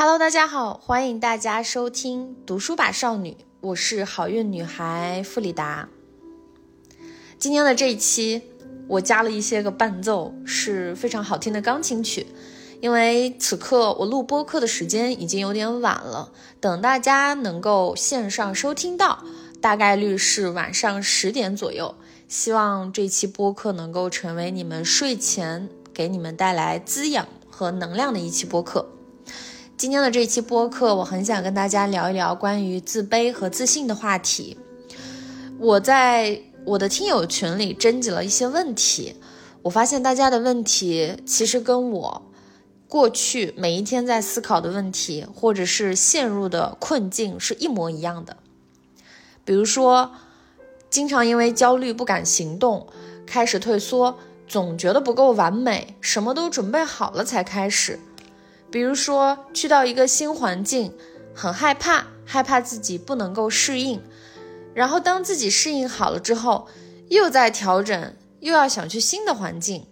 Hello，大家好，欢迎大家收听《读书吧少女》，我是好运女孩弗里达。今天的这一期，我加了一些个伴奏，是非常好听的钢琴曲。因为此刻我录播课的时间已经有点晚了，等大家能够线上收听到，大概率是晚上十点左右。希望这期播客能够成为你们睡前给你们带来滋养和能量的一期播客。今天的这期播客，我很想跟大家聊一聊关于自卑和自信的话题。我在我的听友群里征集了一些问题，我发现大家的问题其实跟我过去每一天在思考的问题，或者是陷入的困境是一模一样的。比如说。经常因为焦虑不敢行动，开始退缩，总觉得不够完美，什么都准备好了才开始。比如说去到一个新环境，很害怕，害怕自己不能够适应，然后当自己适应好了之后，又在调整，又要想去新的环境，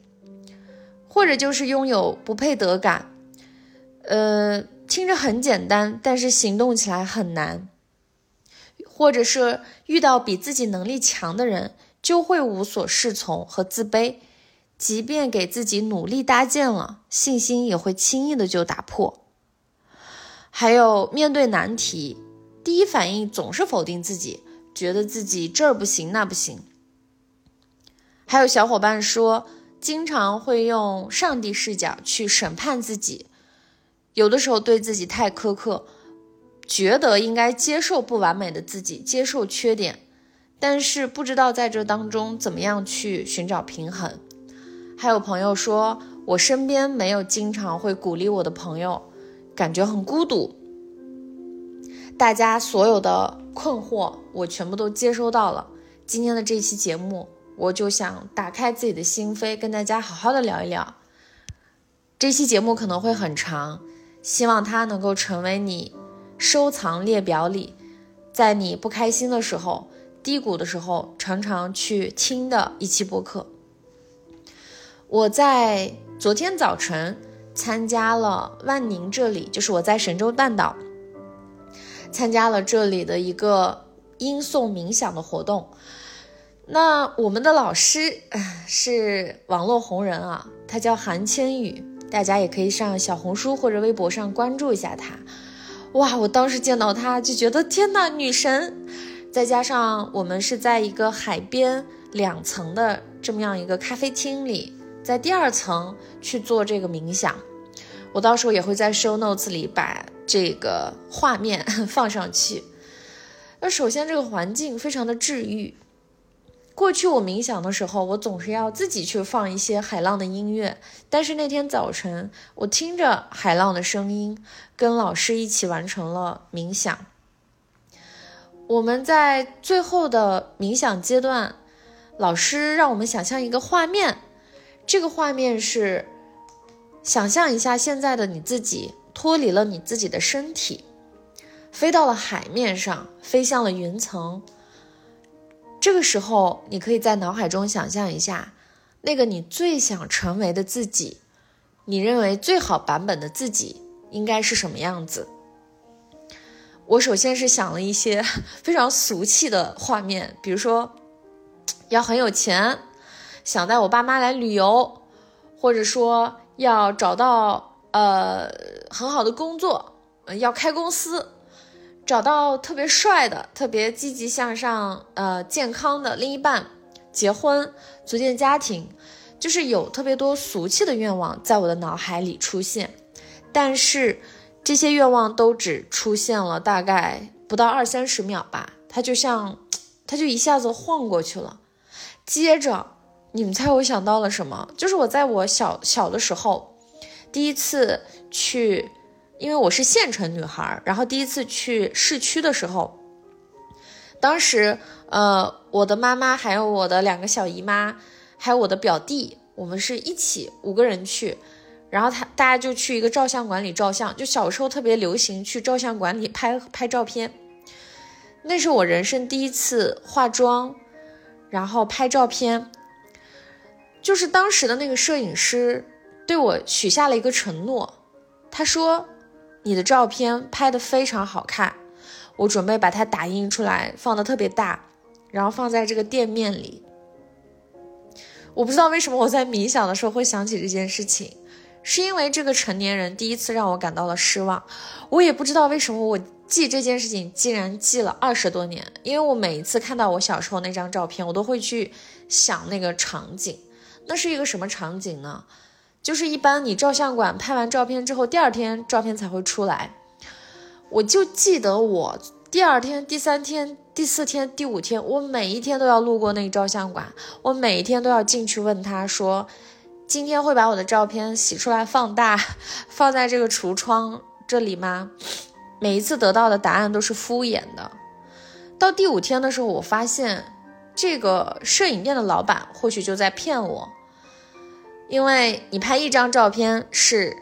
或者就是拥有不配得感，呃，听着很简单，但是行动起来很难。或者是遇到比自己能力强的人，就会无所适从和自卑，即便给自己努力搭建了信心，也会轻易的就打破。还有面对难题，第一反应总是否定自己，觉得自己这儿不行那不行。还有小伙伴说，经常会用上帝视角去审判自己，有的时候对自己太苛刻。觉得应该接受不完美的自己，接受缺点，但是不知道在这当中怎么样去寻找平衡。还有朋友说，我身边没有经常会鼓励我的朋友，感觉很孤独。大家所有的困惑，我全部都接收到了。今天的这期节目，我就想打开自己的心扉，跟大家好好的聊一聊。这期节目可能会很长，希望它能够成为你。收藏列表里，在你不开心的时候、低谷的时候，常常去听的一期播客。我在昨天早晨参加了万宁这里，就是我在神州半岛参加了这里的一个音诵冥想的活动。那我们的老师是网络红人啊，他叫韩千羽，大家也可以上小红书或者微博上关注一下他。哇！我当时见到她就觉得天呐，女神！再加上我们是在一个海边两层的这么样一个咖啡厅里，在第二层去做这个冥想，我到时候也会在 show notes 里把这个画面放上去。那首先这个环境非常的治愈。过去我冥想的时候，我总是要自己去放一些海浪的音乐。但是那天早晨，我听着海浪的声音，跟老师一起完成了冥想。我们在最后的冥想阶段，老师让我们想象一个画面，这个画面是想象一下现在的你自己脱离了你自己的身体，飞到了海面上，飞向了云层。这个时候，你可以在脑海中想象一下，那个你最想成为的自己，你认为最好版本的自己应该是什么样子？我首先是想了一些 非常俗气的画面，比如说要很有钱，想带我爸妈来旅游，或者说要找到呃很好的工作，要开公司。找到特别帅的、特别积极向上、呃健康的另一半，结婚组建家庭，就是有特别多俗气的愿望在我的脑海里出现，但是这些愿望都只出现了大概不到二三十秒吧，它就像，它就一下子晃过去了。接着，你们猜我想到了什么？就是我在我小小的时候，第一次去。因为我是县城女孩，然后第一次去市区的时候，当时呃，我的妈妈还有我的两个小姨妈，还有我的表弟，我们是一起五个人去，然后他大家就去一个照相馆里照相，就小时候特别流行去照相馆里拍拍照片，那是我人生第一次化妆，然后拍照片，就是当时的那个摄影师对我许下了一个承诺，他说。你的照片拍的非常好看，我准备把它打印出来，放的特别大，然后放在这个店面里。我不知道为什么我在冥想的时候会想起这件事情，是因为这个成年人第一次让我感到了失望。我也不知道为什么我记这件事情竟然记了二十多年，因为我每一次看到我小时候那张照片，我都会去想那个场景。那是一个什么场景呢？就是一般你照相馆拍完照片之后，第二天照片才会出来。我就记得我第二天、第三天。第四天、第五天，我每一天都要路过那个照相馆，我每一天都要进去问他说：“今天会把我的照片洗出来放大，放在这个橱窗这里吗？”每一次得到的答案都是敷衍的。到第五天的时候，我发现这个摄影店的老板或许就在骗我，因为你拍一张照片是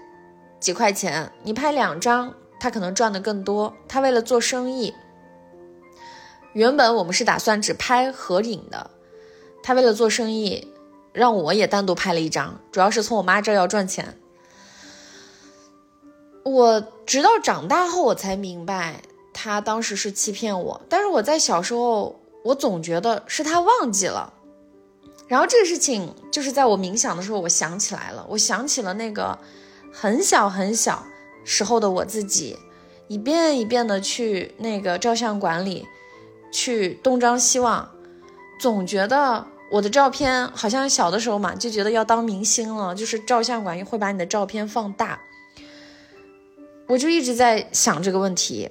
几块钱，你拍两张，他可能赚的更多。他为了做生意。原本我们是打算只拍合影的，他为了做生意，让我也单独拍了一张，主要是从我妈这要赚钱。我直到长大后我才明白，他当时是欺骗我。但是我在小时候，我总觉得是他忘记了。然后这个事情就是在我冥想的时候，我想起来了，我想起了那个很小很小时候的我自己，一遍一遍的去那个照相馆里。去东张西望，总觉得我的照片好像小的时候嘛，就觉得要当明星了，就是照相馆会把你的照片放大。我就一直在想这个问题，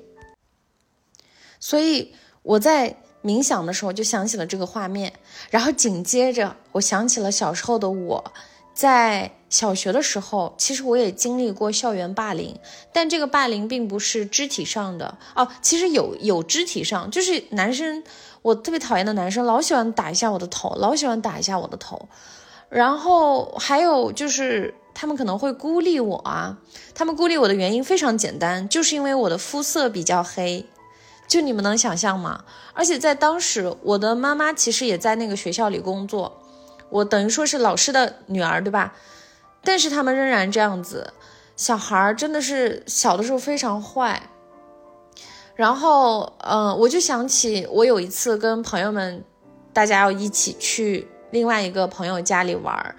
所以我在冥想的时候就想起了这个画面，然后紧接着我想起了小时候的我。在小学的时候，其实我也经历过校园霸凌，但这个霸凌并不是肢体上的。哦，其实有有肢体上，就是男生，我特别讨厌的男生老喜欢打一下我的头，老喜欢打一下我的头，然后还有就是他们可能会孤立我啊，他们孤立我的原因非常简单，就是因为我的肤色比较黑，就你们能想象吗？而且在当时，我的妈妈其实也在那个学校里工作。我等于说是老师的女儿，对吧？但是他们仍然这样子，小孩真的是小的时候非常坏。然后，嗯，我就想起我有一次跟朋友们，大家要一起去另外一个朋友家里玩，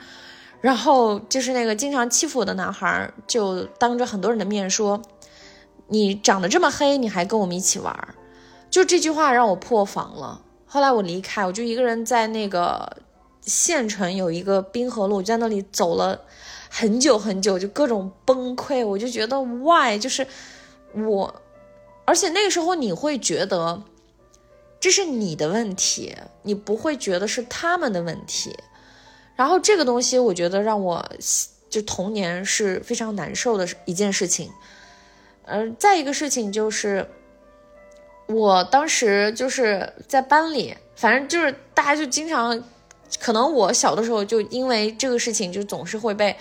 然后就是那个经常欺负我的男孩，就当着很多人的面说：“你长得这么黑，你还跟我们一起玩儿？”就这句话让我破防了。后来我离开，我就一个人在那个。县城有一个滨河路，就在那里走了很久很久，就各种崩溃。我就觉得，why？就是我，而且那个时候你会觉得这是你的问题，你不会觉得是他们的问题。然后这个东西，我觉得让我就童年是非常难受的一件事情。嗯，再一个事情就是，我当时就是在班里，反正就是大家就经常。可能我小的时候就因为这个事情，就总是会被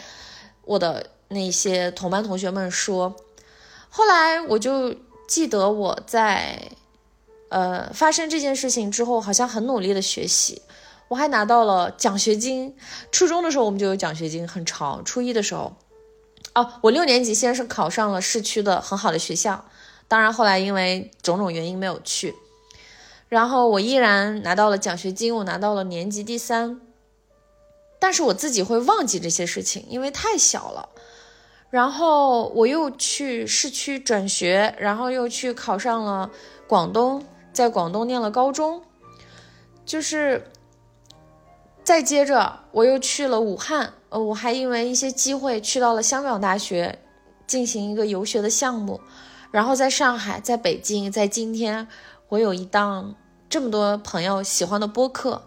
我的那些同班同学们说。后来我就记得我在呃发生这件事情之后，好像很努力的学习，我还拿到了奖学金。初中的时候我们就有奖学金，很潮。初一的时候，哦，我六年级先是考上了市区的很好的学校，当然后来因为种种原因没有去。然后我依然拿到了奖学金，我拿到了年级第三，但是我自己会忘记这些事情，因为太小了。然后我又去市区转学，然后又去考上了广东，在广东念了高中，就是再接着我又去了武汉，呃，我还因为一些机会去到了香港大学进行一个游学的项目，然后在上海，在北京，在今天，我有一档。这么多朋友喜欢的播客，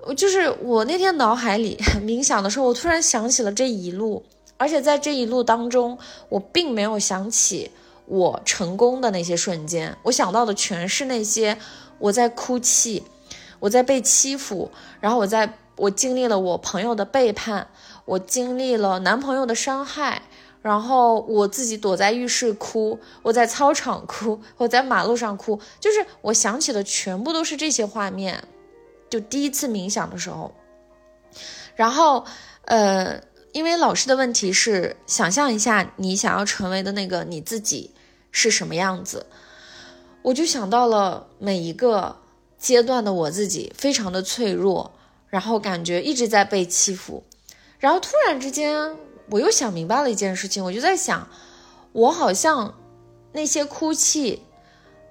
我就是我那天脑海里 冥想的时候，我突然想起了这一路，而且在这一路当中，我并没有想起我成功的那些瞬间，我想到的全是那些我在哭泣，我在被欺负，然后我在我经历了我朋友的背叛，我经历了男朋友的伤害。然后我自己躲在浴室哭，我在操场哭，我在马路上哭，就是我想起的全部都是这些画面。就第一次冥想的时候，然后，呃，因为老师的问题是想象一下你想要成为的那个你自己是什么样子，我就想到了每一个阶段的我自己非常的脆弱，然后感觉一直在被欺负，然后突然之间我又想明白了一件事情，我就在想，我好像那些哭泣。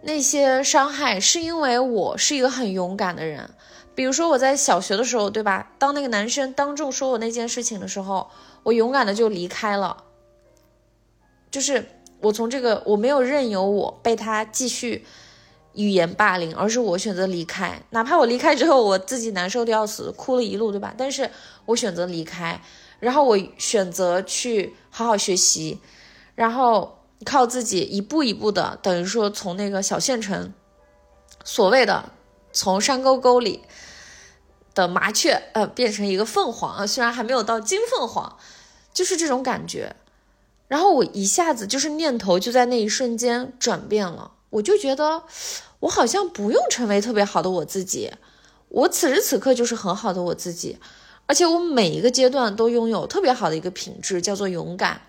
那些伤害是因为我是一个很勇敢的人，比如说我在小学的时候，对吧？当那个男生当众说我那件事情的时候，我勇敢的就离开了。就是我从这个我没有任由我被他继续语言霸凌，而是我选择离开，哪怕我离开之后我自己难受的要死，哭了一路，对吧？但是我选择离开，然后我选择去好好学习，然后。靠自己一步一步的，等于说从那个小县城，所谓的从山沟沟里的麻雀，呃，变成一个凤凰啊，虽然还没有到金凤凰，就是这种感觉。然后我一下子就是念头就在那一瞬间转变了，我就觉得我好像不用成为特别好的我自己，我此时此刻就是很好的我自己，而且我每一个阶段都拥有特别好的一个品质，叫做勇敢。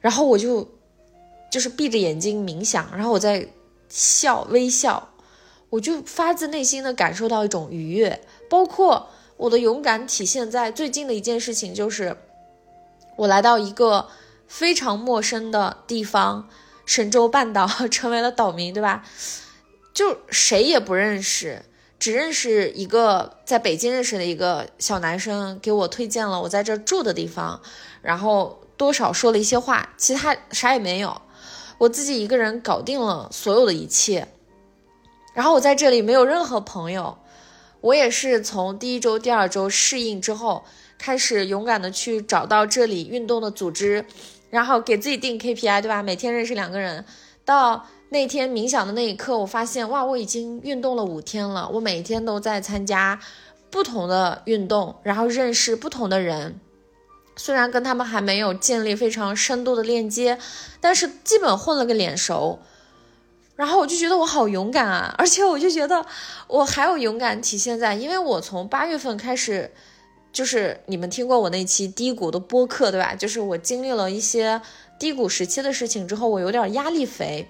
然后我就。就是闭着眼睛冥想，然后我在笑微笑，我就发自内心的感受到一种愉悦。包括我的勇敢体现在最近的一件事情，就是我来到一个非常陌生的地方——神州半岛，成为了岛民，对吧？就谁也不认识，只认识一个在北京认识的一个小男生，给我推荐了我在这住的地方，然后多少说了一些话，其他啥也没有。我自己一个人搞定了所有的一切，然后我在这里没有任何朋友，我也是从第一周、第二周适应之后，开始勇敢的去找到这里运动的组织，然后给自己定 KPI，对吧？每天认识两个人。到那天冥想的那一刻，我发现哇，我已经运动了五天了，我每天都在参加不同的运动，然后认识不同的人。虽然跟他们还没有建立非常深度的链接，但是基本混了个脸熟。然后我就觉得我好勇敢啊，而且我就觉得我还有勇敢体现在，因为我从八月份开始，就是你们听过我那期低谷的播客对吧？就是我经历了一些低谷时期的事情之后，我有点压力肥。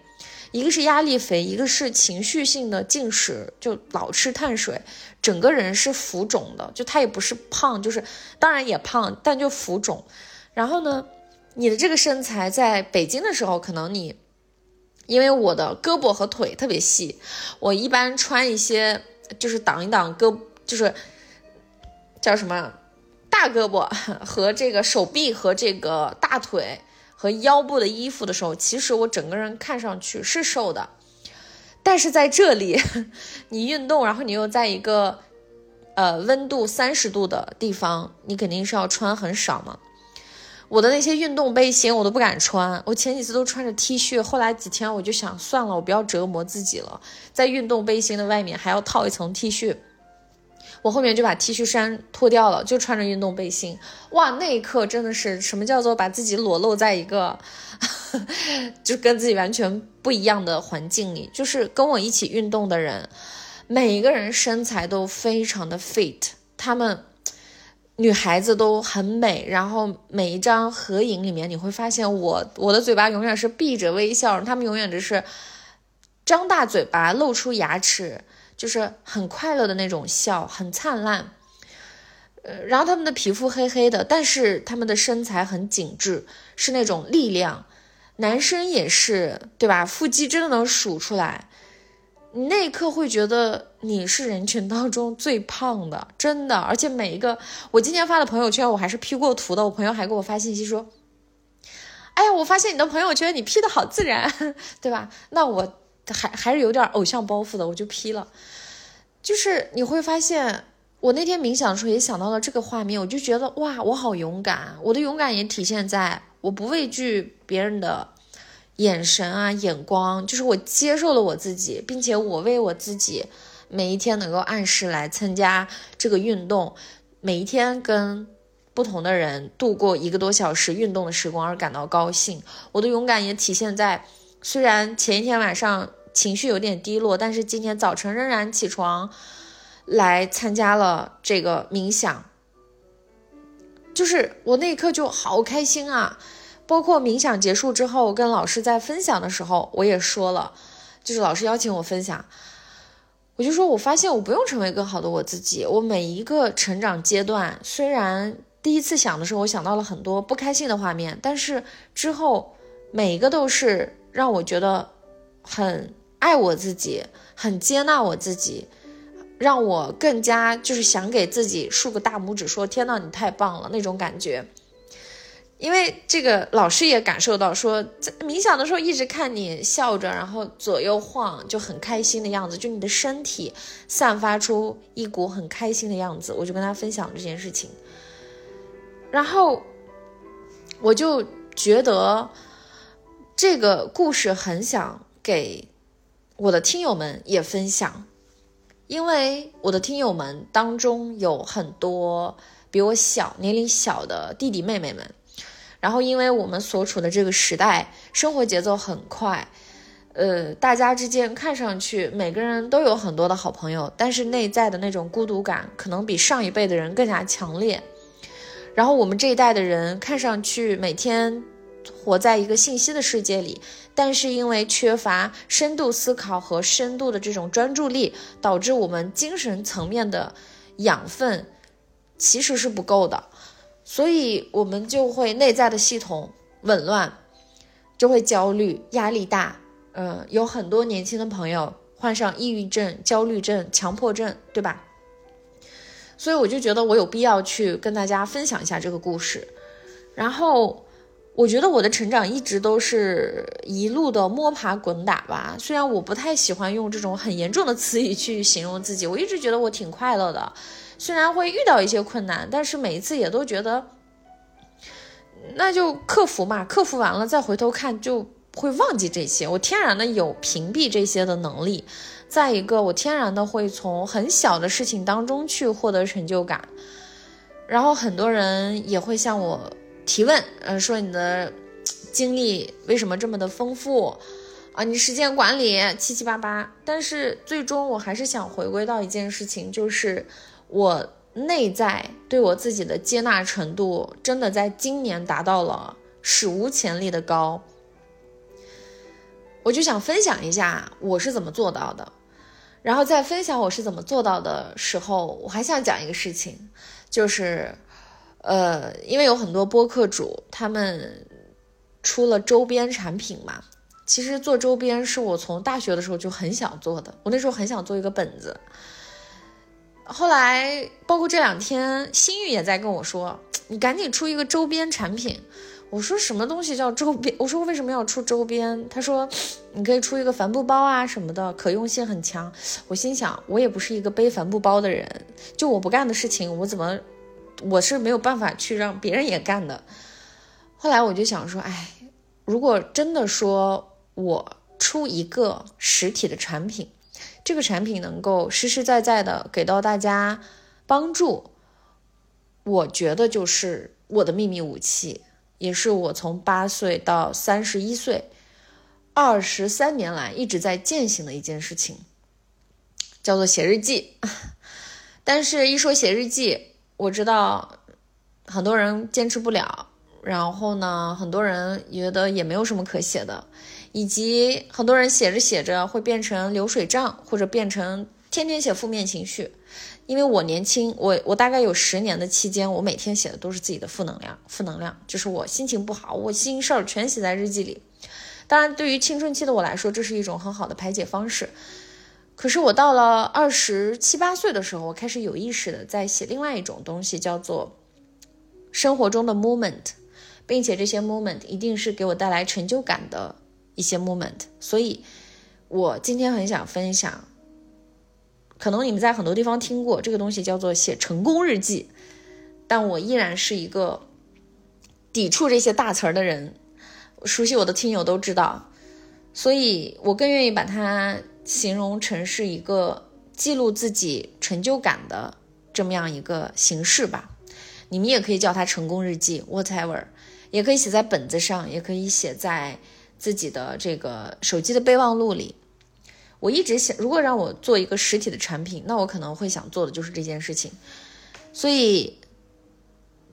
一个是压力肥，一个是情绪性的进食，就老吃碳水，整个人是浮肿的。就他也不是胖，就是当然也胖，但就浮肿。然后呢，你的这个身材在北京的时候，可能你因为我的胳膊和腿特别细，我一般穿一些就是挡一挡胳，就是叫什么大胳膊和这个手臂和这个大腿。和腰部的衣服的时候，其实我整个人看上去是瘦的，但是在这里，你运动，然后你又在一个呃温度三十度的地方，你肯定是要穿很少嘛。我的那些运动背心我都不敢穿，我前几次都穿着 T 恤，后来几天我就想算了，我不要折磨自己了，在运动背心的外面还要套一层 T 恤。我后面就把 T 恤衫脱掉了，就穿着运动背心。哇，那一刻真的是什么叫做把自己裸露在一个，就跟自己完全不一样的环境里。就是跟我一起运动的人，每一个人身材都非常的 fit，他们女孩子都很美。然后每一张合影里面，你会发现我我的嘴巴永远是闭着微笑，他们永远只是张大嘴巴露出牙齿。就是很快乐的那种笑，很灿烂，呃，然后他们的皮肤黑黑的，但是他们的身材很紧致，是那种力量。男生也是，对吧？腹肌真的能数出来，你那一刻会觉得你是人群当中最胖的，真的。而且每一个我今天发的朋友圈，我还是 P 过图的。我朋友还给我发信息说：“哎呀，我发现你的朋友圈你 P 的好自然，对吧？”那我。还还是有点偶像包袱的，我就 P 了。就是你会发现，我那天冥想的时候也想到了这个画面，我就觉得哇，我好勇敢！我的勇敢也体现在我不畏惧别人的眼神啊、眼光，就是我接受了我自己，并且我为我自己每一天能够按时来参加这个运动，每一天跟不同的人度过一个多小时运动的时光而感到高兴。我的勇敢也体现在。虽然前一天晚上情绪有点低落，但是今天早晨仍然起床来参加了这个冥想。就是我那一刻就好开心啊！包括冥想结束之后，我跟老师在分享的时候，我也说了，就是老师邀请我分享，我就说我发现我不用成为更好的我自己，我每一个成长阶段，虽然第一次想的时候，我想到了很多不开心的画面，但是之后每一个都是让我觉得很爱我自己，很接纳我自己。让我更加就是想给自己竖个大拇指，说天呐，你太棒了那种感觉。因为这个老师也感受到，说在冥想的时候一直看你笑着，然后左右晃，就很开心的样子，就你的身体散发出一股很开心的样子。我就跟他分享这件事情，然后我就觉得这个故事很想给我的听友们也分享。因为我的听友们当中有很多比我小、年龄小的弟弟妹妹们，然后因为我们所处的这个时代，生活节奏很快，呃，大家之间看上去每个人都有很多的好朋友，但是内在的那种孤独感可能比上一辈的人更加强烈。然后我们这一代的人看上去每天。活在一个信息的世界里，但是因为缺乏深度思考和深度的这种专注力，导致我们精神层面的养分其实是不够的，所以我们就会内在的系统紊乱，就会焦虑、压力大。嗯，有很多年轻的朋友患上抑郁症、焦虑症、强迫症，对吧？所以我就觉得我有必要去跟大家分享一下这个故事，然后。我觉得我的成长一直都是一路的摸爬滚打吧。虽然我不太喜欢用这种很严重的词语去形容自己，我一直觉得我挺快乐的。虽然会遇到一些困难，但是每一次也都觉得，那就克服嘛。克服完了再回头看，就会忘记这些。我天然的有屏蔽这些的能力。再一个，我天然的会从很小的事情当中去获得成就感。然后很多人也会像我。提问，嗯，说你的经历为什么这么的丰富啊？你时间管理七七八八，但是最终我还是想回归到一件事情，就是我内在对我自己的接纳程度，真的在今年达到了史无前例的高。我就想分享一下我是怎么做到的，然后在分享我是怎么做到的时候，我还想讲一个事情，就是。呃，因为有很多播客主，他们出了周边产品嘛。其实做周边是我从大学的时候就很想做的，我那时候很想做一个本子。后来，包括这两天，新玉也在跟我说：“你赶紧出一个周边产品。”我说：“什么东西叫周边？”我说：“为什么要出周边？”他说：“你可以出一个帆布包啊什么的，可用性很强。”我心想，我也不是一个背帆布包的人，就我不干的事情，我怎么？我是没有办法去让别人也干的。后来我就想说，哎，如果真的说我出一个实体的产品，这个产品能够实实在在的给到大家帮助，我觉得就是我的秘密武器，也是我从八岁到三十一岁二十三年来一直在践行的一件事情，叫做写日记。但是，一说写日记，我知道很多人坚持不了，然后呢，很多人觉得也没有什么可写的，以及很多人写着写着会变成流水账，或者变成天天写负面情绪。因为我年轻，我我大概有十年的期间，我每天写的都是自己的负能量，负能量就是我心情不好，我心事儿全写在日记里。当然，对于青春期的我来说，这是一种很好的排解方式。可是我到了二十七八岁的时候，我开始有意识的在写另外一种东西，叫做生活中的 moment，并且这些 moment 一定是给我带来成就感的一些 moment。所以，我今天很想分享，可能你们在很多地方听过这个东西，叫做写成功日记，但我依然是一个抵触这些大词儿的人。熟悉我的听友都知道，所以我更愿意把它。形容成是一个记录自己成就感的这么样一个形式吧，你们也可以叫它成功日记，whatever，也可以写在本子上，也可以写在自己的这个手机的备忘录里。我一直想，如果让我做一个实体的产品，那我可能会想做的就是这件事情。所以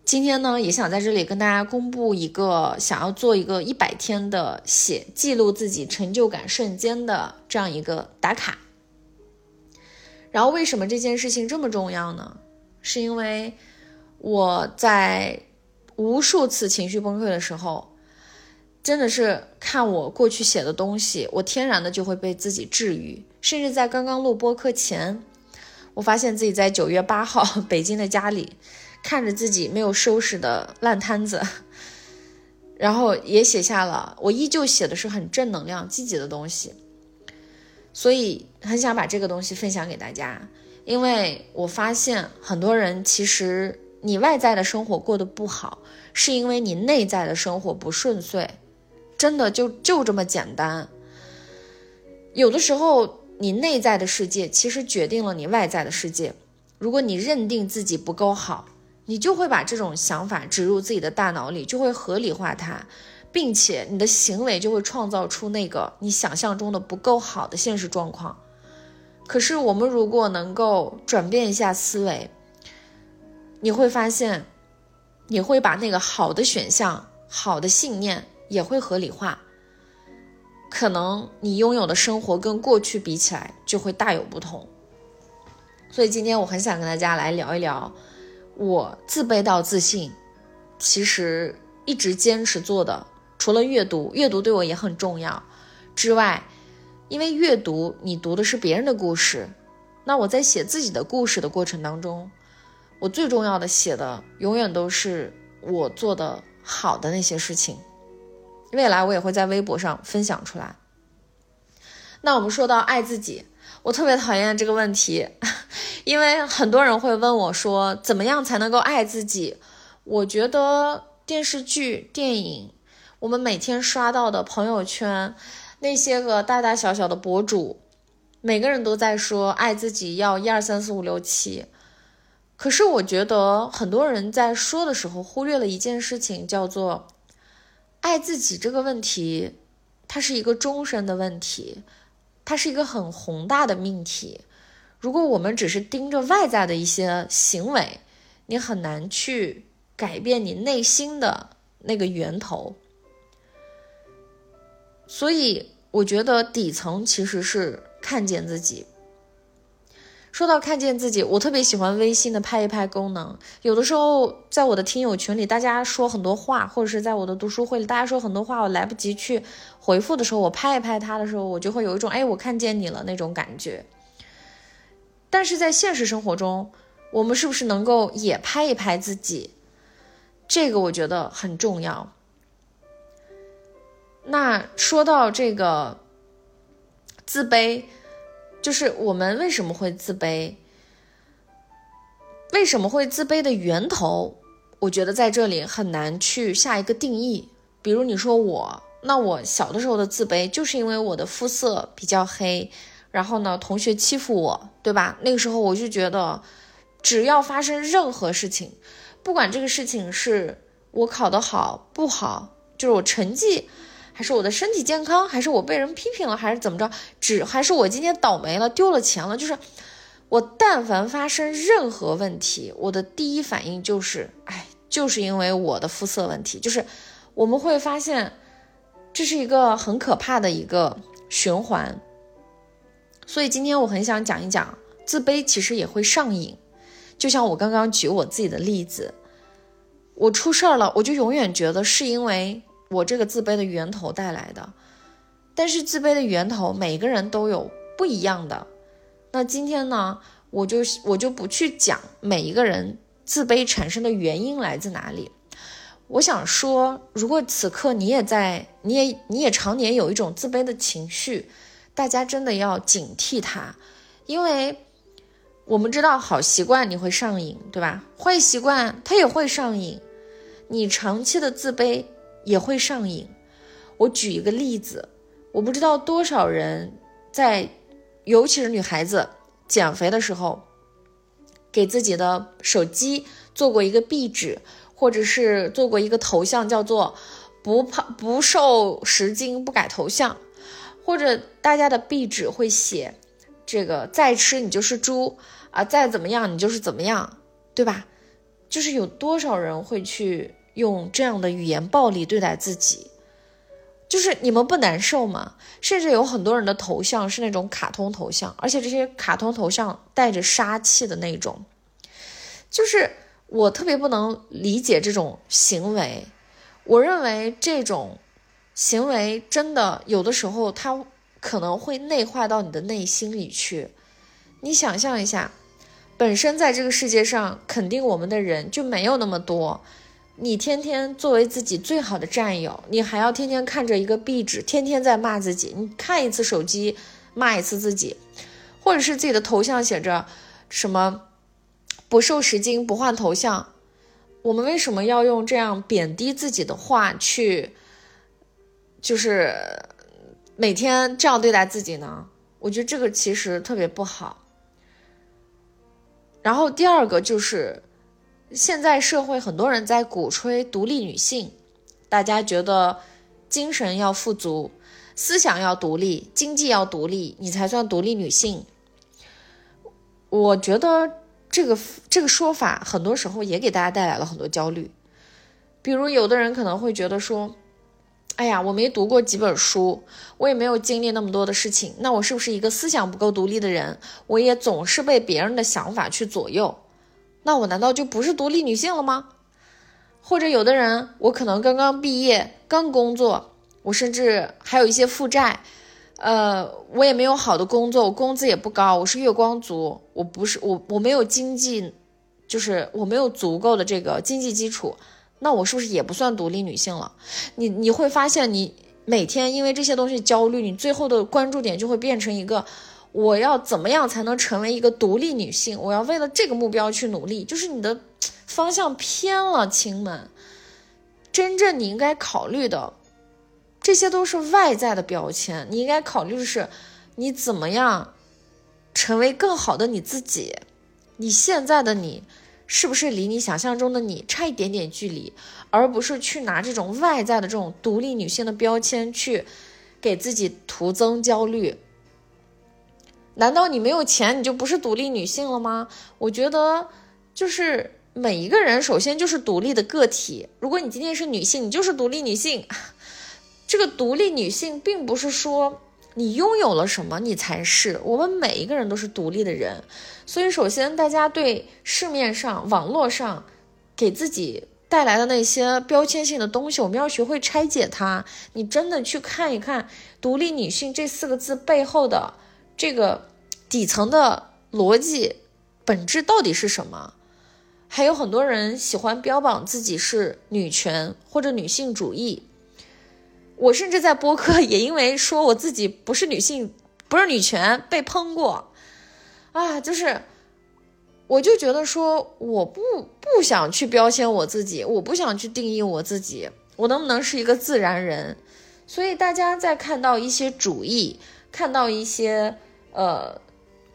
今天呢，也想在这里跟大家公布一个想要做一个一百天的写记录自己成就感瞬间的这样一个打卡。然后为什么这件事情这么重要呢？是因为我在无数次情绪崩溃的时候，真的是看我过去写的东西，我天然的就会被自己治愈。甚至在刚刚录播课前，我发现自己在九月八号 北京的家里。看着自己没有收拾的烂摊子，然后也写下了，我依旧写的是很正能量、积极的东西，所以很想把这个东西分享给大家，因为我发现很多人其实你外在的生活过得不好，是因为你内在的生活不顺遂，真的就就这么简单。有的时候你内在的世界其实决定了你外在的世界，如果你认定自己不够好。你就会把这种想法植入自己的大脑里，就会合理化它，并且你的行为就会创造出那个你想象中的不够好的现实状况。可是我们如果能够转变一下思维，你会发现，你会把那个好的选项、好的信念也会合理化，可能你拥有的生活跟过去比起来就会大有不同。所以今天我很想跟大家来聊一聊。我自卑到自信，其实一直坚持做的，除了阅读，阅读对我也很重要之外，因为阅读你读的是别人的故事，那我在写自己的故事的过程当中，我最重要的写的永远都是我做的好的那些事情，未来我也会在微博上分享出来。那我们说到爱自己。我特别讨厌这个问题，因为很多人会问我说：“怎么样才能够爱自己？”我觉得电视剧、电影，我们每天刷到的朋友圈，那些个大大小小的博主，每个人都在说爱自己要一二三四五六七。可是我觉得很多人在说的时候忽略了一件事情，叫做爱自己这个问题，它是一个终身的问题。它是一个很宏大的命题，如果我们只是盯着外在的一些行为，你很难去改变你内心的那个源头。所以，我觉得底层其实是看见自己。说到看见自己，我特别喜欢微信的拍一拍功能。有的时候，在我的听友群里，大家说很多话，或者是在我的读书会里，大家说很多话，我来不及去回复的时候，我拍一拍他的时候，我就会有一种哎，我看见你了那种感觉。但是在现实生活中，我们是不是能够也拍一拍自己？这个我觉得很重要。那说到这个自卑。就是我们为什么会自卑？为什么会自卑的源头？我觉得在这里很难去下一个定义。比如你说我，那我小的时候的自卑就是因为我的肤色比较黑，然后呢，同学欺负我，对吧？那个时候我就觉得，只要发生任何事情，不管这个事情是我考得好不好，就是我成绩。还是我的身体健康，还是我被人批评了，还是怎么着？只还是我今天倒霉了，丢了钱了？就是我但凡发生任何问题，我的第一反应就是，哎，就是因为我的肤色问题。就是我们会发现，这是一个很可怕的一个循环。所以今天我很想讲一讲，自卑其实也会上瘾。就像我刚刚举我自己的例子，我出事儿了，我就永远觉得是因为。我这个自卑的源头带来的，但是自卑的源头每个人都有不一样的。那今天呢，我就我就不去讲每一个人自卑产生的原因来自哪里。我想说，如果此刻你也在，你也你也常年有一种自卑的情绪，大家真的要警惕它，因为我们知道好习惯你会上瘾，对吧？坏习惯它也会上瘾，你长期的自卑。也会上瘾。我举一个例子，我不知道多少人在，尤其是女孩子减肥的时候，给自己的手机做过一个壁纸，或者是做过一个头像，叫做“不胖不瘦十斤不改头像”，或者大家的壁纸会写这个“再吃你就是猪啊，再怎么样你就是怎么样”，对吧？就是有多少人会去用这样的语言暴力对待自己？就是你们不难受吗？甚至有很多人的头像是那种卡通头像，而且这些卡通头像带着杀气的那种。就是我特别不能理解这种行为，我认为这种行为真的有的时候它可能会内化到你的内心里去。你想象一下，本身在这个世界上肯定我们的人就没有那么多。你天天作为自己最好的战友，你还要天天看着一个壁纸，天天在骂自己。你看一次手机，骂一次自己，或者是自己的头像写着什么“不瘦十斤不换头像”，我们为什么要用这样贬低自己的话去，就是每天这样对待自己呢？我觉得这个其实特别不好。然后第二个就是。现在社会很多人在鼓吹独立女性，大家觉得精神要富足，思想要独立，经济要独立，你才算独立女性。我觉得这个这个说法很多时候也给大家带来了很多焦虑。比如有的人可能会觉得说：“哎呀，我没读过几本书，我也没有经历那么多的事情，那我是不是一个思想不够独立的人？我也总是被别人的想法去左右。”那我难道就不是独立女性了吗？或者有的人，我可能刚刚毕业，刚工作，我甚至还有一些负债，呃，我也没有好的工作，我工资也不高，我是月光族，我不是我我没有经济，就是我没有足够的这个经济基础，那我是不是也不算独立女性了？你你会发现，你每天因为这些东西焦虑，你最后的关注点就会变成一个。我要怎么样才能成为一个独立女性？我要为了这个目标去努力。就是你的 方向偏了，亲们。真正你应该考虑的，这些都是外在的标签。你应该考虑的是，你怎么样成为更好的你自己？你现在的你，是不是离你想象中的你差一点点距离？而不是去拿这种外在的这种独立女性的标签去给自己徒增焦虑。难道你没有钱，你就不是独立女性了吗？我觉得，就是每一个人首先就是独立的个体。如果你今天是女性，你就是独立女性。这个独立女性并不是说你拥有了什么你才是，我们每一个人都是独立的人。所以，首先大家对市面上、网络上给自己带来的那些标签性的东西，我们要学会拆解它。你真的去看一看“独立女性”这四个字背后的。这个底层的逻辑本质到底是什么？还有很多人喜欢标榜自己是女权或者女性主义。我甚至在播客也因为说我自己不是女性，不是女权被喷过。啊，就是我就觉得说我不不想去标签我自己，我不想去定义我自己，我能不能是一个自然人？所以大家在看到一些主义。看到一些呃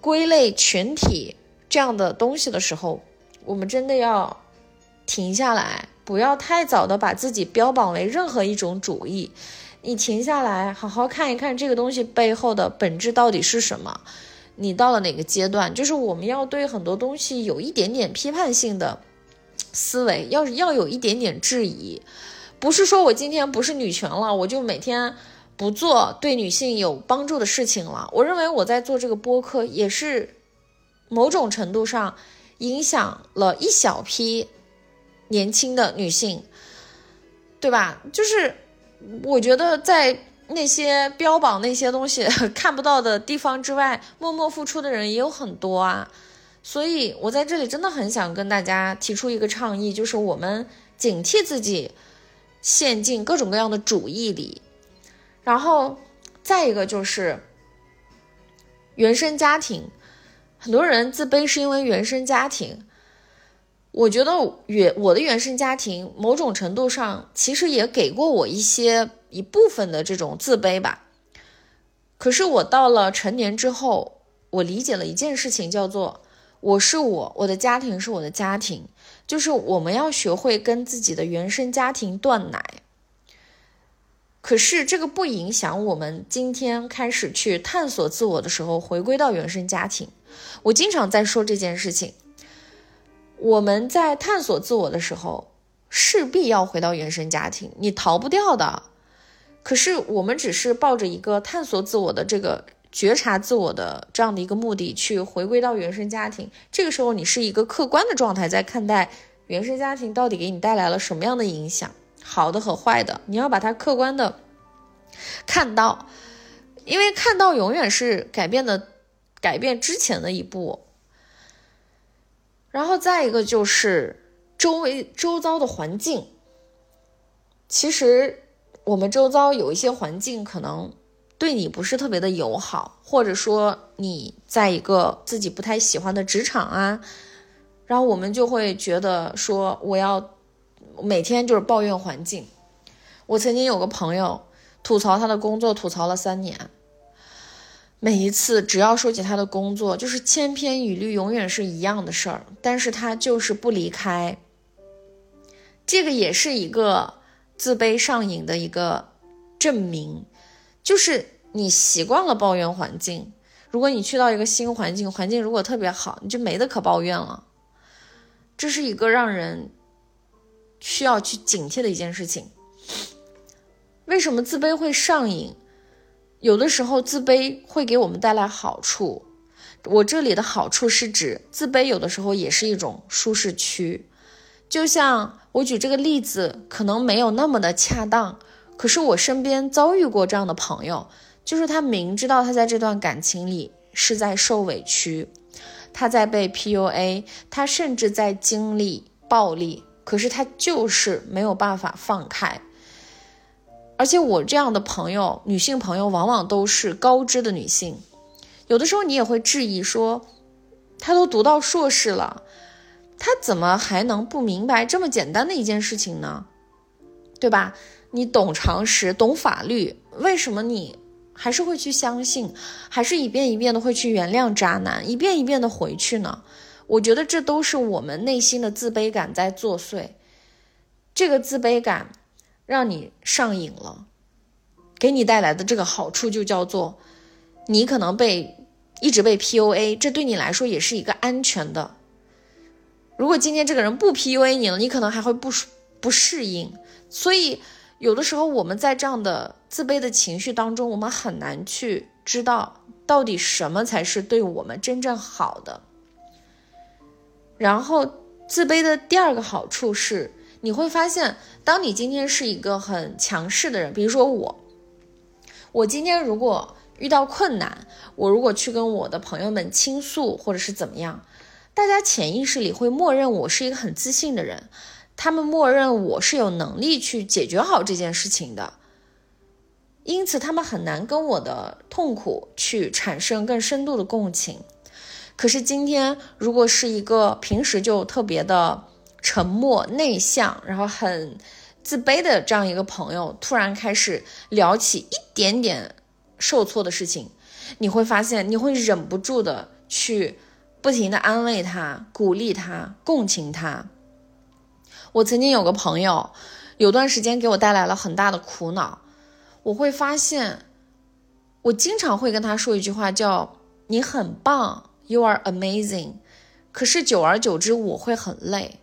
归类群体这样的东西的时候，我们真的要停下来，不要太早的把自己标榜为任何一种主义。你停下来，好好看一看这个东西背后的本质到底是什么。你到了哪个阶段？就是我们要对很多东西有一点点批判性的思维，要要有一点点质疑。不是说我今天不是女权了，我就每天。不做对女性有帮助的事情了。我认为我在做这个播客，也是某种程度上影响了一小批年轻的女性，对吧？就是我觉得在那些标榜那些东西 看不到的地方之外，默默付出的人也有很多啊。所以我在这里真的很想跟大家提出一个倡议，就是我们警惕自己陷进各种各样的主义里。然后，再一个就是原生家庭，很多人自卑是因为原生家庭。我觉得原我的原生家庭某种程度上其实也给过我一些一部分的这种自卑吧。可是我到了成年之后，我理解了一件事情，叫做我是我，我的家庭是我的家庭，就是我们要学会跟自己的原生家庭断奶。可是这个不影响我们今天开始去探索自我的时候，回归到原生家庭。我经常在说这件事情。我们在探索自我的时候，势必要回到原生家庭，你逃不掉的。可是我们只是抱着一个探索自我的这个觉察自我的这样的一个目的去回归到原生家庭，这个时候你是一个客观的状态在看待原生家庭到底给你带来了什么样的影响，好的和坏的，你要把它客观的看到，因为看到永远是改变的改变之前的一步。然后再一个就是周围周遭的环境，其实我们周遭有一些环境可能对你不是特别的友好，或者说你在一个自己不太喜欢的职场啊，然后我们就会觉得说我要每天就是抱怨环境。我曾经有个朋友吐槽他的工作，吐槽了三年。每一次只要说起他的工作，就是千篇一律，永远是一样的事儿。但是他就是不离开。这个也是一个自卑上瘾的一个证明，就是你习惯了抱怨环境。如果你去到一个新环境，环境如果特别好，你就没得可抱怨了。这是一个让人需要去警惕的一件事情。为什么自卑会上瘾？有的时候自卑会给我们带来好处，我这里的好处是指自卑有的时候也是一种舒适区。就像我举这个例子，可能没有那么的恰当，可是我身边遭遇过这样的朋友，就是他明知道他在这段感情里是在受委屈，他在被 PUA，他甚至在经历暴力，可是他就是没有办法放开。而且我这样的朋友，女性朋友往往都是高知的女性，有的时候你也会质疑说，她都读到硕士了，她怎么还能不明白这么简单的一件事情呢？对吧？你懂常识，懂法律，为什么你还是会去相信，还是一遍一遍的会去原谅渣男，一遍一遍的回去呢？我觉得这都是我们内心的自卑感在作祟，这个自卑感。让你上瘾了，给你带来的这个好处就叫做，你可能被一直被 PUA，这对你来说也是一个安全的。如果今天这个人不 PUA 你了，你可能还会不不适应。所以有的时候我们在这样的自卑的情绪当中，我们很难去知道到底什么才是对我们真正好的。然后自卑的第二个好处是。你会发现，当你今天是一个很强势的人，比如说我，我今天如果遇到困难，我如果去跟我的朋友们倾诉，或者是怎么样，大家潜意识里会默认我是一个很自信的人，他们默认我是有能力去解决好这件事情的，因此他们很难跟我的痛苦去产生更深度的共情。可是今天，如果是一个平时就特别的。沉默、内向，然后很自卑的这样一个朋友，突然开始聊起一点点受挫的事情，你会发现，你会忍不住的去不停的安慰他、鼓励他、共情他。我曾经有个朋友，有段时间给我带来了很大的苦恼，我会发现，我经常会跟他说一句话，叫“你很棒，You are amazing”，可是久而久之，我会很累。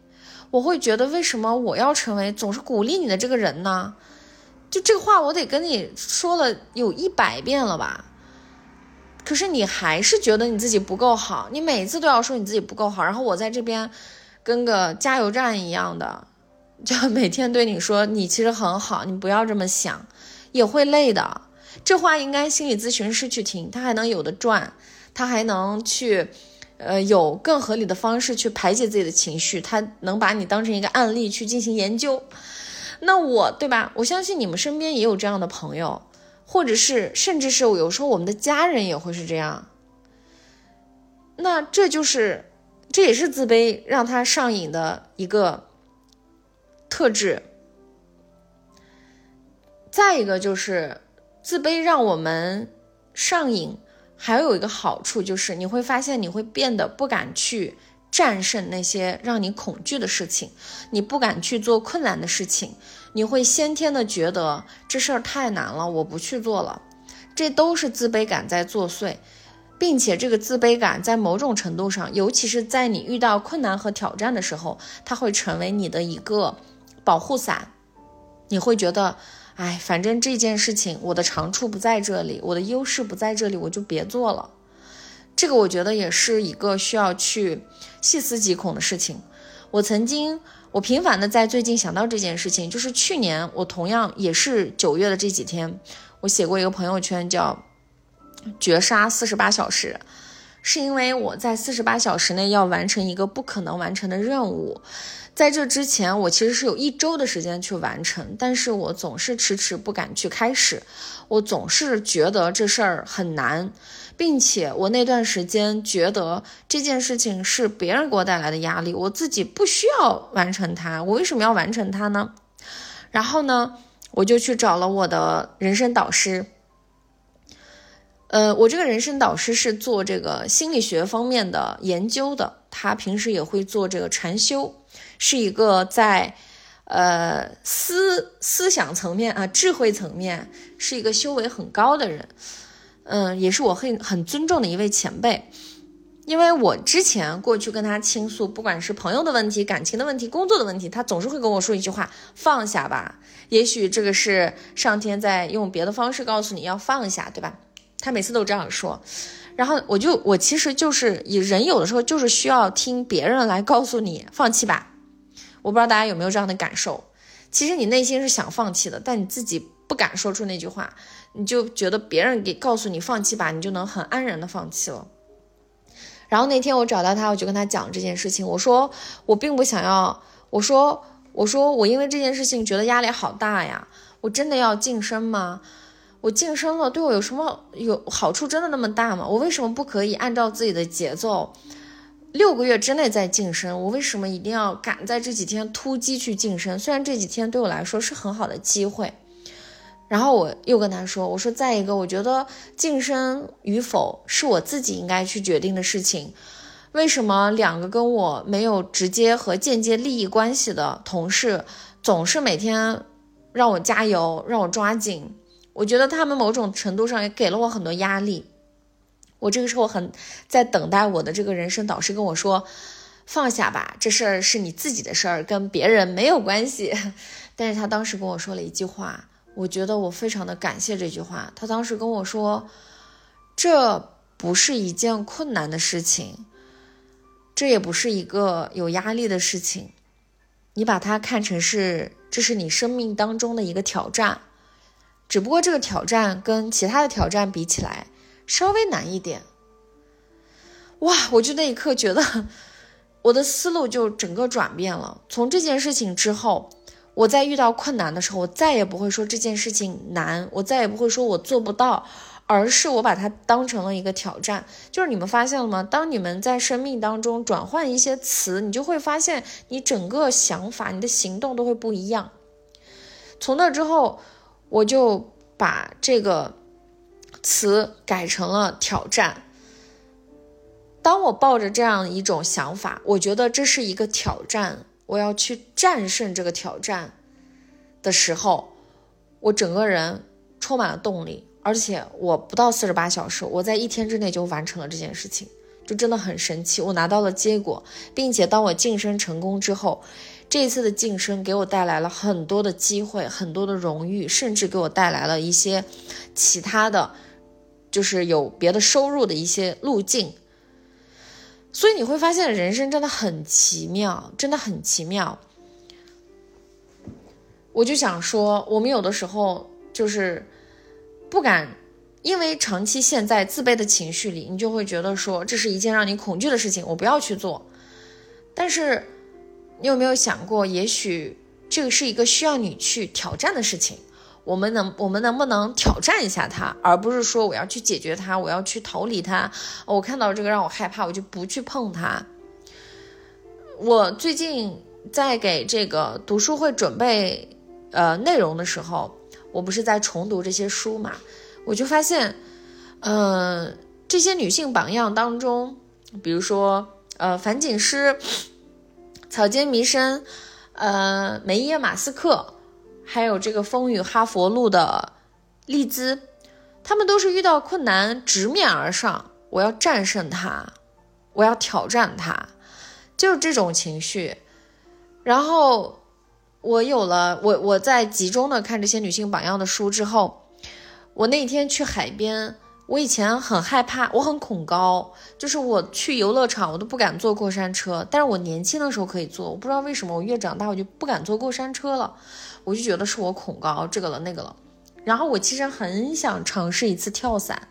我会觉得，为什么我要成为总是鼓励你的这个人呢？就这个话，我得跟你说了有一百遍了吧？可是你还是觉得你自己不够好，你每次都要说你自己不够好，然后我在这边跟个加油站一样的，就每天对你说你其实很好，你不要这么想，也会累的。这话应该心理咨询师去听，他还能有的赚，他还能去。呃，有更合理的方式去排解自己的情绪，他能把你当成一个案例去进行研究。那我对吧？我相信你们身边也有这样的朋友，或者是甚至是有时候我们的家人也会是这样。那这就是这也是自卑让他上瘾的一个特质。再一个就是自卑让我们上瘾。还有一个好处就是，你会发现你会变得不敢去战胜那些让你恐惧的事情，你不敢去做困难的事情，你会先天的觉得这事儿太难了，我不去做了，这都是自卑感在作祟。并且这个自卑感在某种程度上，尤其是在你遇到困难和挑战的时候，它会成为你的一个保护伞。你会觉得，哎，反正这件事情我的长处不在这里，我的优势不在这里，我就别做了。这个我觉得也是一个需要去细思极恐的事情。我曾经，我频繁的在最近想到这件事情，就是去年我同样也是九月的这几天，我写过一个朋友圈叫“绝杀四十八小时”，是因为我在四十八小时内要完成一个不可能完成的任务。在这之前，我其实是有一周的时间去完成，但是我总是迟迟不敢去开始，我总是觉得这事儿很难。并且我那段时间觉得这件事情是别人给我带来的压力，我自己不需要完成它。我为什么要完成它呢？然后呢，我就去找了我的人生导师。呃，我这个人生导师是做这个心理学方面的研究的，他平时也会做这个禅修，是一个在呃思思想层面啊智慧层面是一个修为很高的人。嗯，也是我很很尊重的一位前辈，因为我之前过去跟他倾诉，不管是朋友的问题、感情的问题、工作的问题，他总是会跟我说一句话：“放下吧。”也许这个是上天在用别的方式告诉你要放下，对吧？他每次都这样说，然后我就我其实就是以人有的时候就是需要听别人来告诉你放弃吧。我不知道大家有没有这样的感受？其实你内心是想放弃的，但你自己不敢说出那句话。你就觉得别人给告诉你放弃吧，你就能很安然的放弃了。然后那天我找到他，我就跟他讲这件事情，我说我并不想要，我说我说我因为这件事情觉得压力好大呀，我真的要晋升吗？我晋升了对我有什么有好处？真的那么大吗？我为什么不可以按照自己的节奏，六个月之内再晋升？我为什么一定要赶在这几天突击去晋升？虽然这几天对我来说是很好的机会。然后我又跟他说：“我说再一个，我觉得晋升与否是我自己应该去决定的事情。为什么两个跟我没有直接和间接利益关系的同事，总是每天让我加油，让我抓紧？我觉得他们某种程度上也给了我很多压力。我这个时候很在等待我的这个人生导师跟我说：放下吧，这事儿是你自己的事儿，跟别人没有关系。但是他当时跟我说了一句话。”我觉得我非常的感谢这句话。他当时跟我说：“这不是一件困难的事情，这也不是一个有压力的事情。你把它看成是，这是你生命当中的一个挑战。只不过这个挑战跟其他的挑战比起来稍微难一点。”哇！我就那一刻觉得我的思路就整个转变了。从这件事情之后。我在遇到困难的时候，我再也不会说这件事情难，我再也不会说我做不到，而是我把它当成了一个挑战。就是你们发现了吗？当你们在生命当中转换一些词，你就会发现你整个想法、你的行动都会不一样。从那之后，我就把这个词改成了挑战。当我抱着这样一种想法，我觉得这是一个挑战。我要去战胜这个挑战的时候，我整个人充满了动力，而且我不到四十八小时，我在一天之内就完成了这件事情，就真的很神奇。我拿到了结果，并且当我晋升成功之后，这一次的晋升给我带来了很多的机会，很多的荣誉，甚至给我带来了一些其他的，就是有别的收入的一些路径。所以你会发现，人生真的很奇妙，真的很奇妙。我就想说，我们有的时候就是不敢，因为长期陷在自卑的情绪里，你就会觉得说这是一件让你恐惧的事情，我不要去做。但是你有没有想过，也许这个是一个需要你去挑战的事情？我们能，我们能不能挑战一下它，而不是说我要去解决它，我要去逃离它。我看到这个让我害怕，我就不去碰它。我最近在给这个读书会准备呃内容的时候，我不是在重读这些书嘛，我就发现，嗯，这些女性榜样当中，比如说呃樊锦诗、草间弥生、呃梅耶马斯克。还有这个风雨哈佛路的丽兹，他们都是遇到困难直面而上，我要战胜它，我要挑战它，就是这种情绪。然后我有了我我在集中的看这些女性榜样的书之后，我那天去海边。我以前很害怕，我很恐高，就是我去游乐场，我都不敢坐过山车。但是我年轻的时候可以坐，我不知道为什么，我越长大我就不敢坐过山车了，我就觉得是我恐高这个了那个了。然后我其实很想尝试一次跳伞，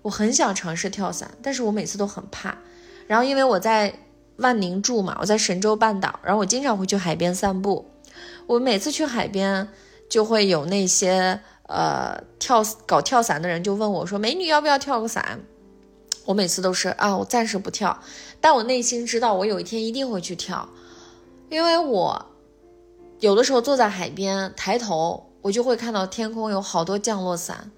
我很想尝试跳伞，但是我每次都很怕。然后因为我在万宁住嘛，我在神州半岛，然后我经常会去海边散步，我每次去海边就会有那些。呃，跳搞跳伞的人就问我说：“美女要不要跳个伞？”我每次都是啊，我暂时不跳，但我内心知道我有一天一定会去跳，因为我有的时候坐在海边抬头，我就会看到天空有好多降落伞，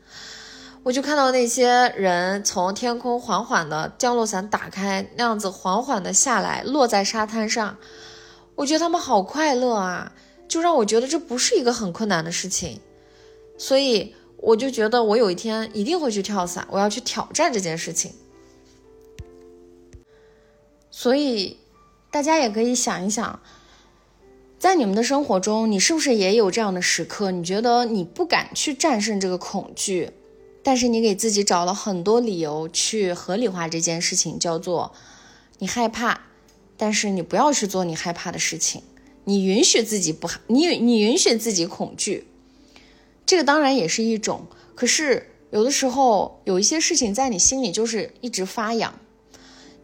我就看到那些人从天空缓缓的降落伞打开，那样子缓缓的下来，落在沙滩上，我觉得他们好快乐啊，就让我觉得这不是一个很困难的事情。所以我就觉得我有一天一定会去跳伞，我要去挑战这件事情。所以大家也可以想一想，在你们的生活中，你是不是也有这样的时刻？你觉得你不敢去战胜这个恐惧，但是你给自己找了很多理由去合理化这件事情，叫做你害怕，但是你不要去做你害怕的事情，你允许自己不，你你允许自己恐惧。这个当然也是一种，可是有的时候有一些事情在你心里就是一直发痒，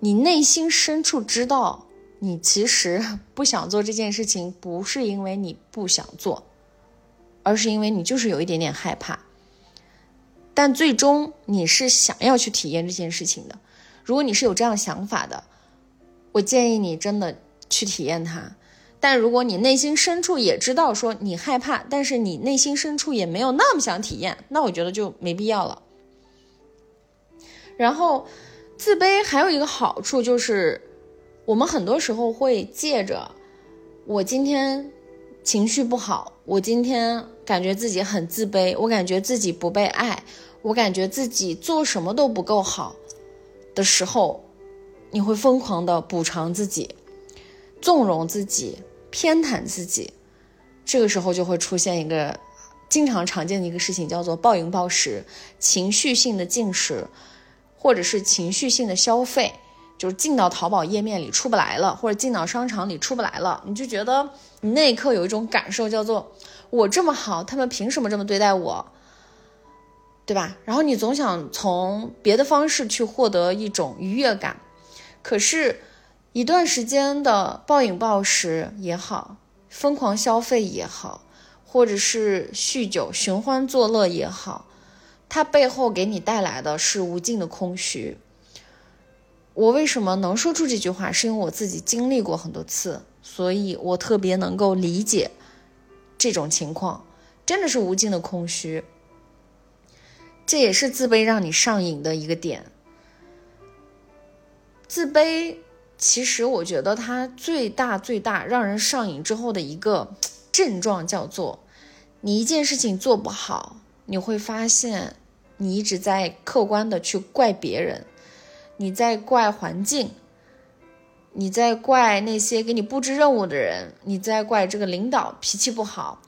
你内心深处知道你其实 不想做这件事情，不是因为你不想做，而是因为你就是有一点点害怕。但最终你是想要去体验这件事情的。如果你是有这样想法的，我建议你真的去体验它。但如果你内心深处也知道说你害怕，但是你内心深处也没有那么想体验，那我觉得就没必要了。然后，自卑还有一个好处就是，我们很多时候会借着我今天情绪不好，我今天感觉自己很自卑，我感觉自己不被爱，我感觉自己做什么都不够好的时候，你会疯狂的补偿自己，纵容自己。偏袒自己，这个时候就会出现一个经常常见的一个事情，叫做暴饮暴食、情绪性的进食，或者是情绪性的消费，就是进到淘宝页面里出不来了，或者进到商场里出不来了，你就觉得你那一刻有一种感受，叫做我这么好，他们凭什么这么对待我，对吧？然后你总想从别的方式去获得一种愉悦感，可是。一段时间的暴饮暴食也好，疯狂消费也好，或者是酗酒寻欢作乐也好，它背后给你带来的是无尽的空虚。我为什么能说出这句话？是因为我自己经历过很多次，所以我特别能够理解这种情况，真的是无尽的空虚。这也是自卑让你上瘾的一个点，自卑。其实我觉得它最大最大让人上瘾之后的一个症状叫做，你一件事情做不好，你会发现你一直在客观的去怪别人，你在怪环境，你在怪那些给你布置任务的人，你在怪这个领导脾气不好，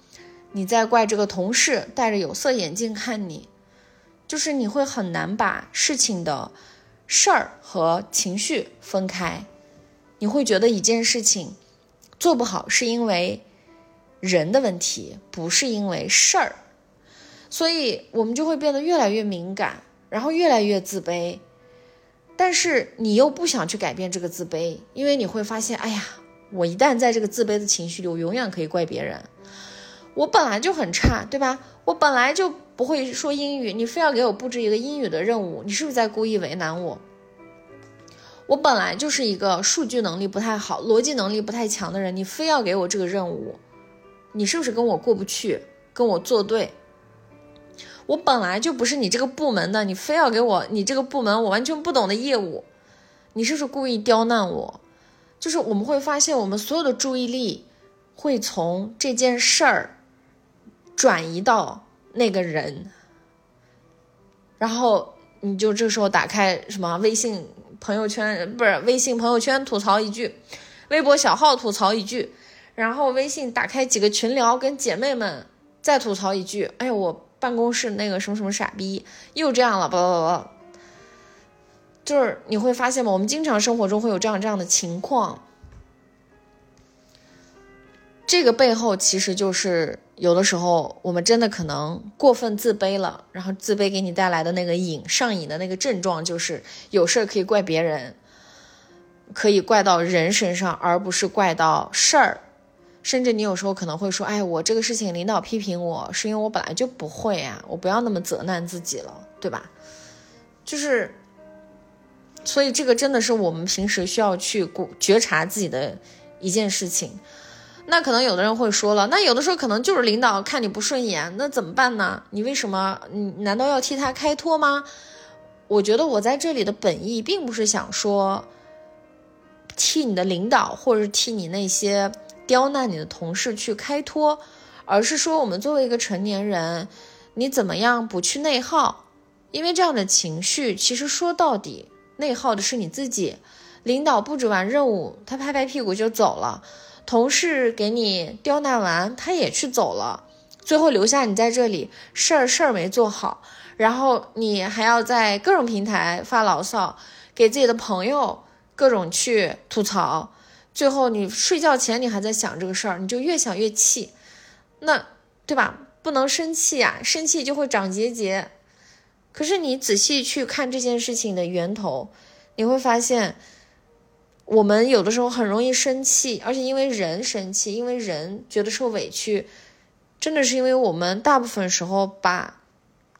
你在怪这个同事戴着有色眼镜看你，就是你会很难把事情的事儿和情绪分开。你会觉得一件事情做不好是因为人的问题，不是因为事儿，所以我们就会变得越来越敏感，然后越来越自卑。但是你又不想去改变这个自卑，因为你会发现，哎呀，我一旦在这个自卑的情绪里，我永远可以怪别人。我本来就很差，对吧？我本来就不会说英语，你非要给我布置一个英语的任务，你是不是在故意为难我？我本来就是一个数据能力不太好、逻辑能力不太强的人，你非要给我这个任务，你是不是跟我过不去，跟我作对？我本来就不是你这个部门的，你非要给我你这个部门我完全不懂的业务，你是不是故意刁难我？就是我们会发现，我们所有的注意力会从这件事儿转移到那个人，然后你就这时候打开什么微信朋友圈，不是微信朋友圈吐槽一句，微博小号吐槽一句，然后微信打开几个群聊，跟姐妹们再吐槽一句，哎呀，我办公室那个什么什么傻逼又这样了，叭叭叭。就是你会发现吗？我们经常生活中会有这样这样的情况，这个背后其实就是有的时候我们真的可能过分自卑了，然后自卑给你带来的那个瘾上瘾的那个症状，就是有事儿可以怪别人，可以怪到人身上，而不是怪到事儿。甚至你有时候可能会说：“哎，我这个事情领导批评我是因为我本来就不会啊，我不要那么责难自己了，对吧？”就是。所以这个真的是我们平时需要去觉察自己的一件事情。那可能有的人会说了，那有的时候可能就是领导看你不顺眼，那怎么办呢？你为什么？你难道要替他开脱吗？我觉得我在这里的本意并不是想说替你的领导或者是替你那些刁难你的同事去开脱，而是说我们作为一个成年人，你怎么样不去内耗？因为这样的情绪其实说到底。内耗的是你自己，领导布置完任务，他拍拍屁股就走了；同事给你刁难完，他也去走了，最后留下你在这里，事儿事儿没做好，然后你还要在各种平台发牢骚，给自己的朋友各种去吐槽，最后你睡觉前你还在想这个事儿，你就越想越气，那对吧？不能生气呀，生气就会长结节。可是你仔细去看这件事情的源头，你会发现，我们有的时候很容易生气，而且因为人生气，因为人觉得受委屈，真的是因为我们大部分时候把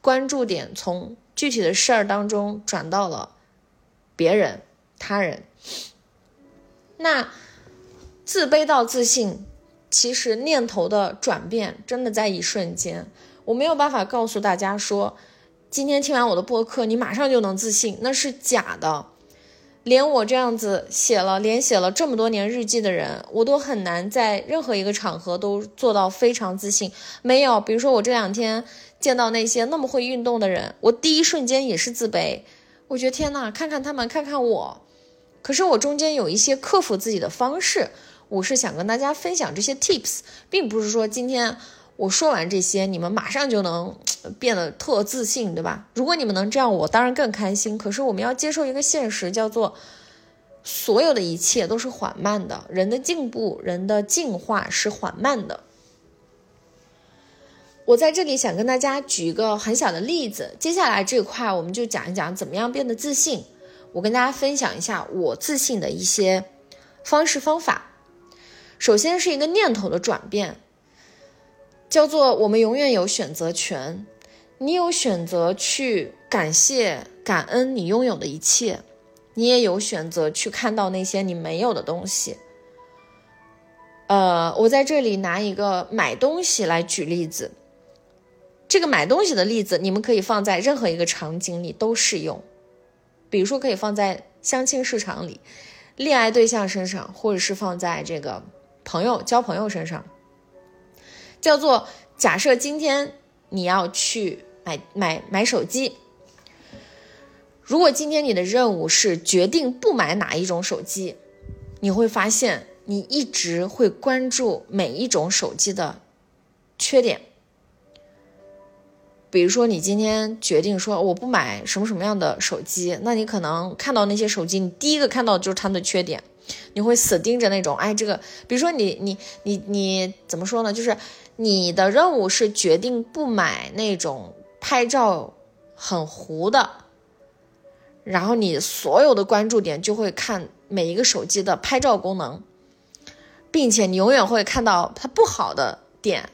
关注点从具体的事儿当中转到了别人、他人。那自卑到自信，其实念头的转变真的在一瞬间，我没有办法告诉大家说。今天听完我的播客，你马上就能自信，那是假的。连我这样子写了连写了这么多年日记的人，我都很难在任何一个场合都做到非常自信。没有，比如说我这两天见到那些那么会运动的人，我第一瞬间也是自卑。我觉得天呐，看看他们，看看我。可是我中间有一些克服自己的方式，我是想跟大家分享这些 tips，并不是说今天。我说完这些，你们马上就能变得特自信，对吧？如果你们能这样，我当然更开心。可是我们要接受一个现实，叫做所有的一切都是缓慢的，人的进步、人的进化是缓慢的。我在这里想跟大家举一个很小的例子，接下来这块我们就讲一讲怎么样变得自信。我跟大家分享一下我自信的一些方式方法。首先是一个念头的转变。叫做我们永远有选择权，你有选择去感谢、感恩你拥有的一切，你也有选择去看到那些你没有的东西。呃，我在这里拿一个买东西来举例子，这个买东西的例子你们可以放在任何一个场景里都适用，比如说可以放在相亲市场里、恋爱对象身上，或者是放在这个朋友交朋友身上。叫做假设今天你要去买买买手机，如果今天你的任务是决定不买哪一种手机，你会发现你一直会关注每一种手机的缺点。比如说你今天决定说我不买什么什么样的手机，那你可能看到那些手机，你第一个看到就是它的缺点，你会死盯着那种，哎，这个，比如说你你你你怎么说呢？就是。你的任务是决定不买那种拍照很糊的，然后你所有的关注点就会看每一个手机的拍照功能，并且你永远会看到它不好的点，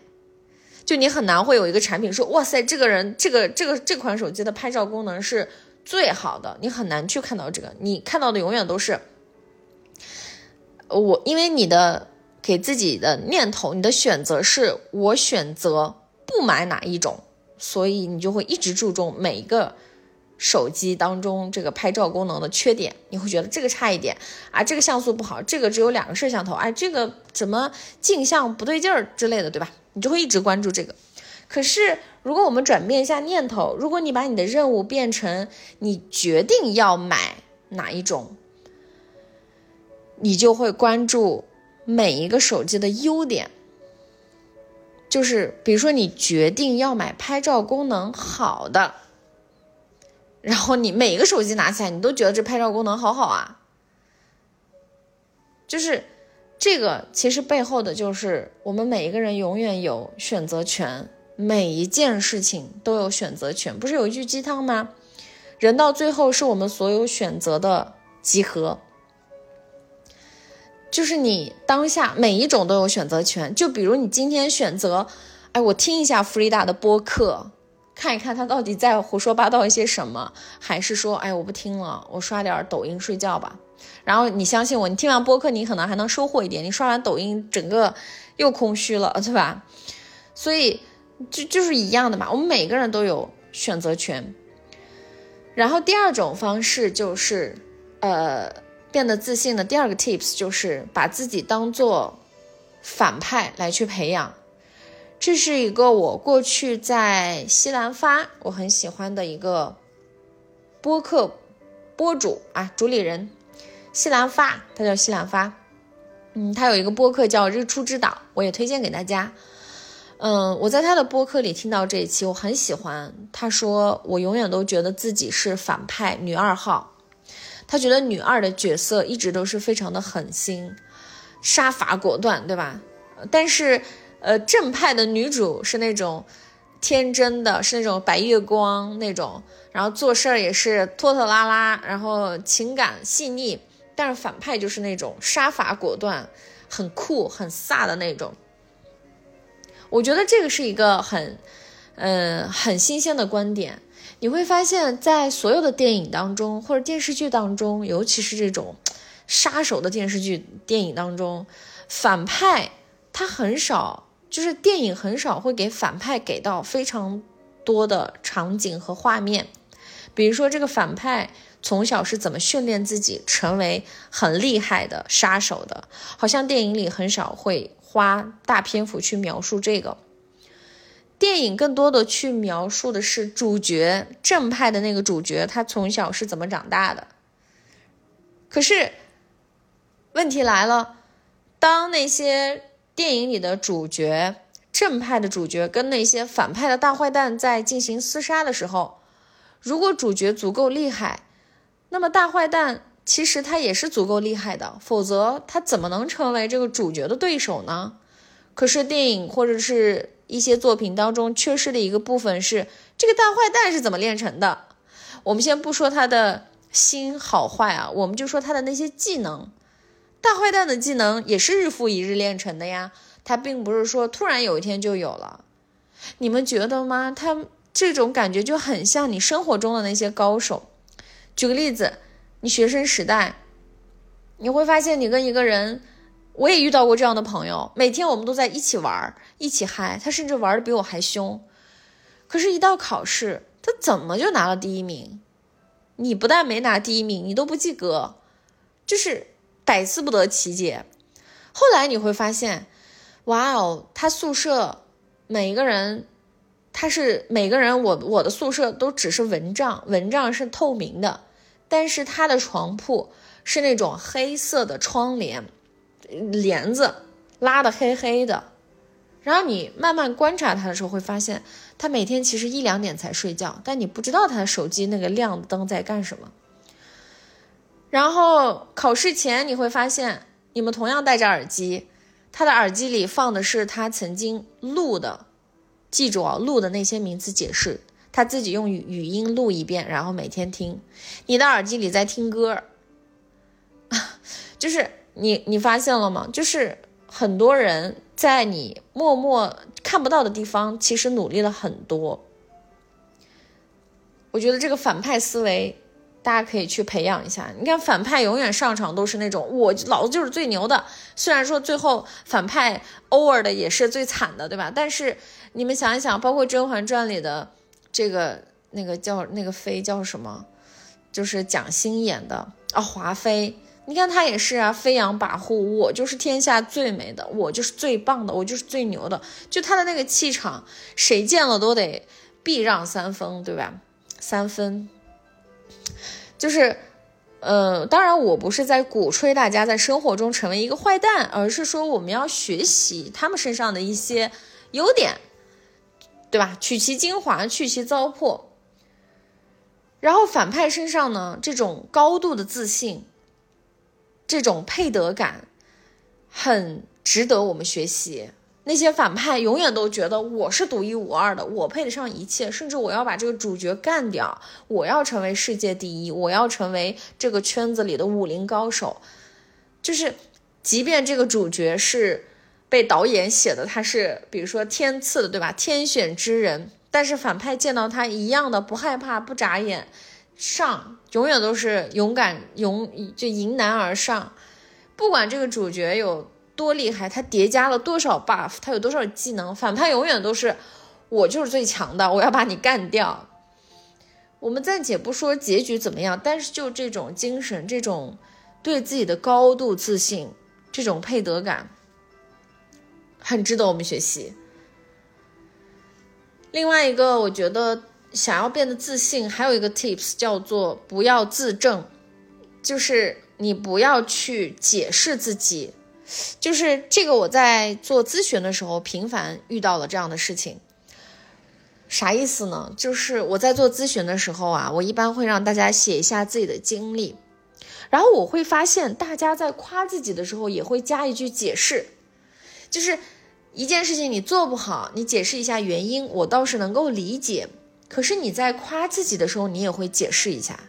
就你很难会有一个产品说哇塞，这个人这个这个这款手机的拍照功能是最好的，你很难去看到这个，你看到的永远都是我，因为你的。给自己的念头，你的选择是我选择不买哪一种，所以你就会一直注重每一个手机当中这个拍照功能的缺点，你会觉得这个差一点啊，这个像素不好，这个只有两个摄像头，哎，这个怎么镜像不对劲儿之类的，对吧？你就会一直关注这个。可是如果我们转变一下念头，如果你把你的任务变成你决定要买哪一种，你就会关注每一个手机的优点。就是比如说，你决定要买拍照功能好的，然后你每个手机拿起来，你都觉得这拍照功能好好啊。就是这个，其实背后的就是我们每一个人永远有选择权。每一件事情都有选择权，不是有一句鸡汤吗？人到最后是我们所有选择的集合，就是你当下每一种都有选择权。就比如你今天选择，哎，我听一下弗里达的播客，看一看他到底在胡说八道一些什么，还是说，哎，我不听了，我刷点抖音睡觉吧。然后你相信我，你听完播客，你可能还能收获一点。你刷完抖音，整个又空虚了，对吧？所以。就就是一样的嘛，我们每个人都有选择权。然后第二种方式就是，呃，变得自信的第二个 tips 就是把自己当做反派来去培养。这是一个我过去在西兰发我很喜欢的一个播客播主啊，主理人西兰发，他叫西兰发，嗯，他有一个播客叫日出之岛，我也推荐给大家。嗯，我在他的播客里听到这一期，我很喜欢。他说：“我永远都觉得自己是反派女二号。”他觉得女二的角色一直都是非常的狠心、杀伐果断，对吧？但是，呃，正派的女主是那种天真的，是那种白月光那种，然后做事儿也是拖拖拉拉，然后情感细腻。但是反派就是那种杀伐果断、很酷、很飒的那种。我觉得这个是一个很，嗯，很新鲜的观点。你会发现在所有的电影当中或者电视剧当中，尤其是这种杀手的电视剧、电影当中，反派他很少，就是电影很少会给反派给到非常多的场景和画面。比如说这个反派从小是怎么训练自己成为很厉害的杀手的，好像电影里很少会。花大篇幅去描述这个电影，更多的去描述的是主角正派的那个主角，他从小是怎么长大的。可是问题来了，当那些电影里的主角正派的主角跟那些反派的大坏蛋在进行厮杀的时候，如果主角足够厉害，那么大坏蛋。其实他也是足够厉害的，否则他怎么能成为这个主角的对手呢？可是电影或者是一些作品当中缺失的一个部分是这个大坏蛋是怎么炼成的。我们先不说他的心好坏啊，我们就说他的那些技能。大坏蛋的技能也是日复一日练成的呀，他并不是说突然有一天就有了。你们觉得吗？他这种感觉就很像你生活中的那些高手。举个例子。你学生时代，你会发现你跟一个人，我也遇到过这样的朋友，每天我们都在一起玩，一起嗨，他甚至玩的比我还凶。可是，一到考试，他怎么就拿了第一名？你不但没拿第一名，你都不及格，就是百思不得其解。后来你会发现，哇哦，他宿舍每一个人，他是每个人，我我的宿舍都只是蚊帐，蚊帐是透明的。但是他的床铺是那种黑色的窗帘，帘子拉的黑黑的。然后你慢慢观察他的时候，会发现他每天其实一两点才睡觉，但你不知道他的手机那个亮灯在干什么。然后考试前你会发现，你们同样戴着耳机，他的耳机里放的是他曾经录的，记住啊，录的那些名词解释。他自己用语语音录一遍，然后每天听。你的耳机里在听歌，就是你你发现了吗？就是很多人在你默默看不到的地方，其实努力了很多。我觉得这个反派思维，大家可以去培养一下。你看，反派永远上场都是那种我老子就是最牛的，虽然说最后反派 over 的也是最惨的，对吧？但是你们想一想，包括《甄嬛传》里的。这个那个叫那个妃叫什么？就是蒋欣演的啊，华妃你看他也是啊，飞扬跋扈，我就是天下最美的，我就是最棒的，我就是最牛的，就他的那个气场，谁见了都得避让三分，对吧？三分，就是，呃，当然我不是在鼓吹大家在生活中成为一个坏蛋，而是说我们要学习他们身上的一些优点，对吧？取其精华，去其糟粕。然后反派身上呢，这种高度的自信。这种配得感很值得我们学习。那些反派永远都觉得我是独一无二的，我配得上一切，甚至我要把这个主角干掉，我要成为世界第一，我要成为这个圈子里的武林高手。就是，即便这个主角是被导演写的，他是比如说天赐的，对吧？天选之人，但是反派见到他一样的不害怕、不眨眼。上永远都是勇敢勇就迎难而上，不管这个主角有多厉害，他叠加了多少 buff，他有多少技能，反派永远都是我就是最强的，我要把你干掉。我们暂且不说结局怎么样，但是就这种精神，这种对自己的高度自信，这种配得感，很值得我们学习。另外一个，我觉得。想要变得自信，还有一个 tips 叫做不要自证，就是你不要去解释自己，就是这个我在做咨询的时候频繁遇到了这样的事情。啥意思呢？就是我在做咨询的时候啊，我一般会让大家写一下自己的经历，然后我会发现大家在夸自己的时候也会加一句解释，就是一件事情你做不好，你解释一下原因，我倒是能够理解。可是你在夸自己的时候，你也会解释一下，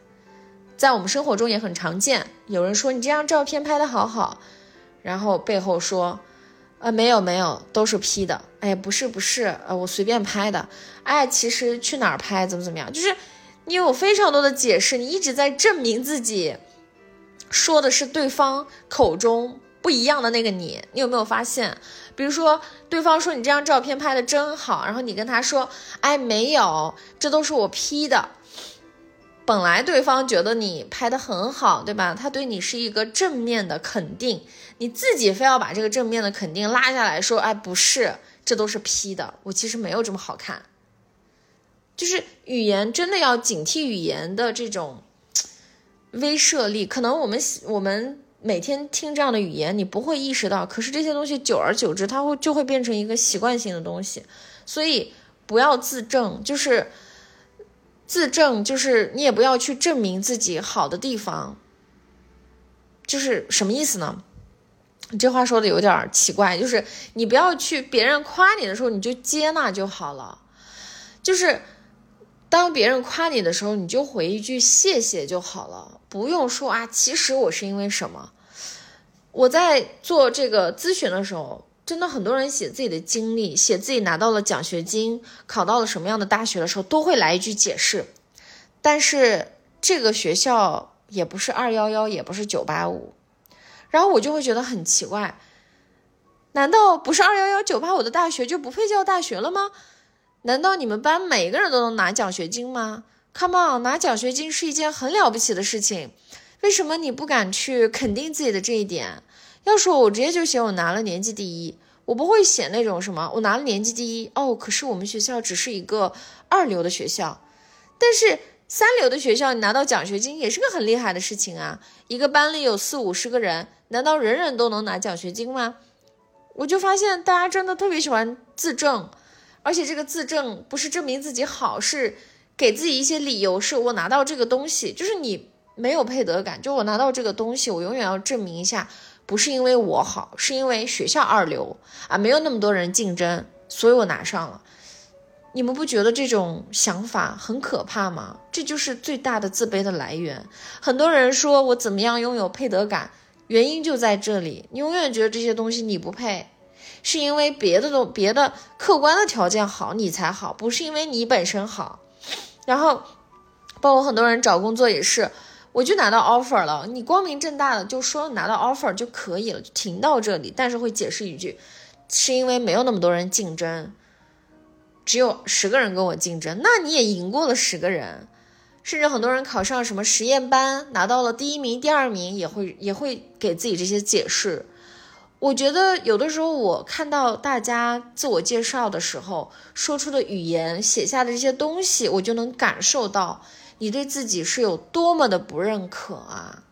在我们生活中也很常见。有人说你这张照片拍的好好，然后背后说，呃，没有没有，都是 P 的。哎，不是不是，呃，我随便拍的。哎，其实去哪儿拍，怎么怎么样，就是你有非常多的解释，你一直在证明自己，说的是对方口中不一样的那个你。你有没有发现？比如说，对方说你这张照片拍的真好，然后你跟他说，哎，没有，这都是我 P 的。本来对方觉得你拍的很好，对吧？他对你是一个正面的肯定，你自己非要把这个正面的肯定拉下来说，哎，不是，这都是 P 的，我其实没有这么好看。就是语言真的要警惕语言的这种威慑力，可能我们我们。每天听这样的语言，你不会意识到，可是这些东西久而久之，它会就会变成一个习惯性的东西。所以不要自证，就是自证，就是你也不要去证明自己好的地方。就是什么意思呢？这话说的有点奇怪，就是你不要去别人夸你的时候，你就接纳就好了。就是当别人夸你的时候，你就回一句谢谢就好了。不用说啊，其实我是因为什么？我在做这个咨询的时候，真的很多人写自己的经历，写自己拿到了奖学金，考到了什么样的大学的时候，都会来一句解释。但是这个学校也不是二幺幺，也不是九八五，然后我就会觉得很奇怪，难道不是二幺幺九八五的大学就不配叫大学了吗？难道你们班每个人都能拿奖学金吗？Come on，拿奖学金是一件很了不起的事情，为什么你不敢去肯定自己的这一点？要说我直接就写我拿了年级第一，我不会写那种什么我拿了年级第一哦。可是我们学校只是一个二流的学校，但是三流的学校你拿到奖学金也是个很厉害的事情啊。一个班里有四五十个人，难道人人都能拿奖学金吗？我就发现大家真的特别喜欢自证，而且这个自证不是证明自己好，是。给自己一些理由，是我拿到这个东西，就是你没有配得感，就我拿到这个东西，我永远要证明一下，不是因为我好，是因为学校二流啊，没有那么多人竞争，所以我拿上了。你们不觉得这种想法很可怕吗？这就是最大的自卑的来源。很多人说我怎么样拥有配得感，原因就在这里，你永远觉得这些东西你不配，是因为别的东别的客观的条件好，你才好，不是因为你本身好。然后，包括很多人找工作也是，我就拿到 offer 了，你光明正大的就说拿到 offer 就可以了，就停到这里。但是会解释一句，是因为没有那么多人竞争，只有十个人跟我竞争，那你也赢过了十个人，甚至很多人考上什么实验班，拿到了第一名、第二名，也会也会给自己这些解释。我觉得有的时候，我看到大家自我介绍的时候说出的语言、写下的这些东西，我就能感受到你对自己是有多么的不认可啊！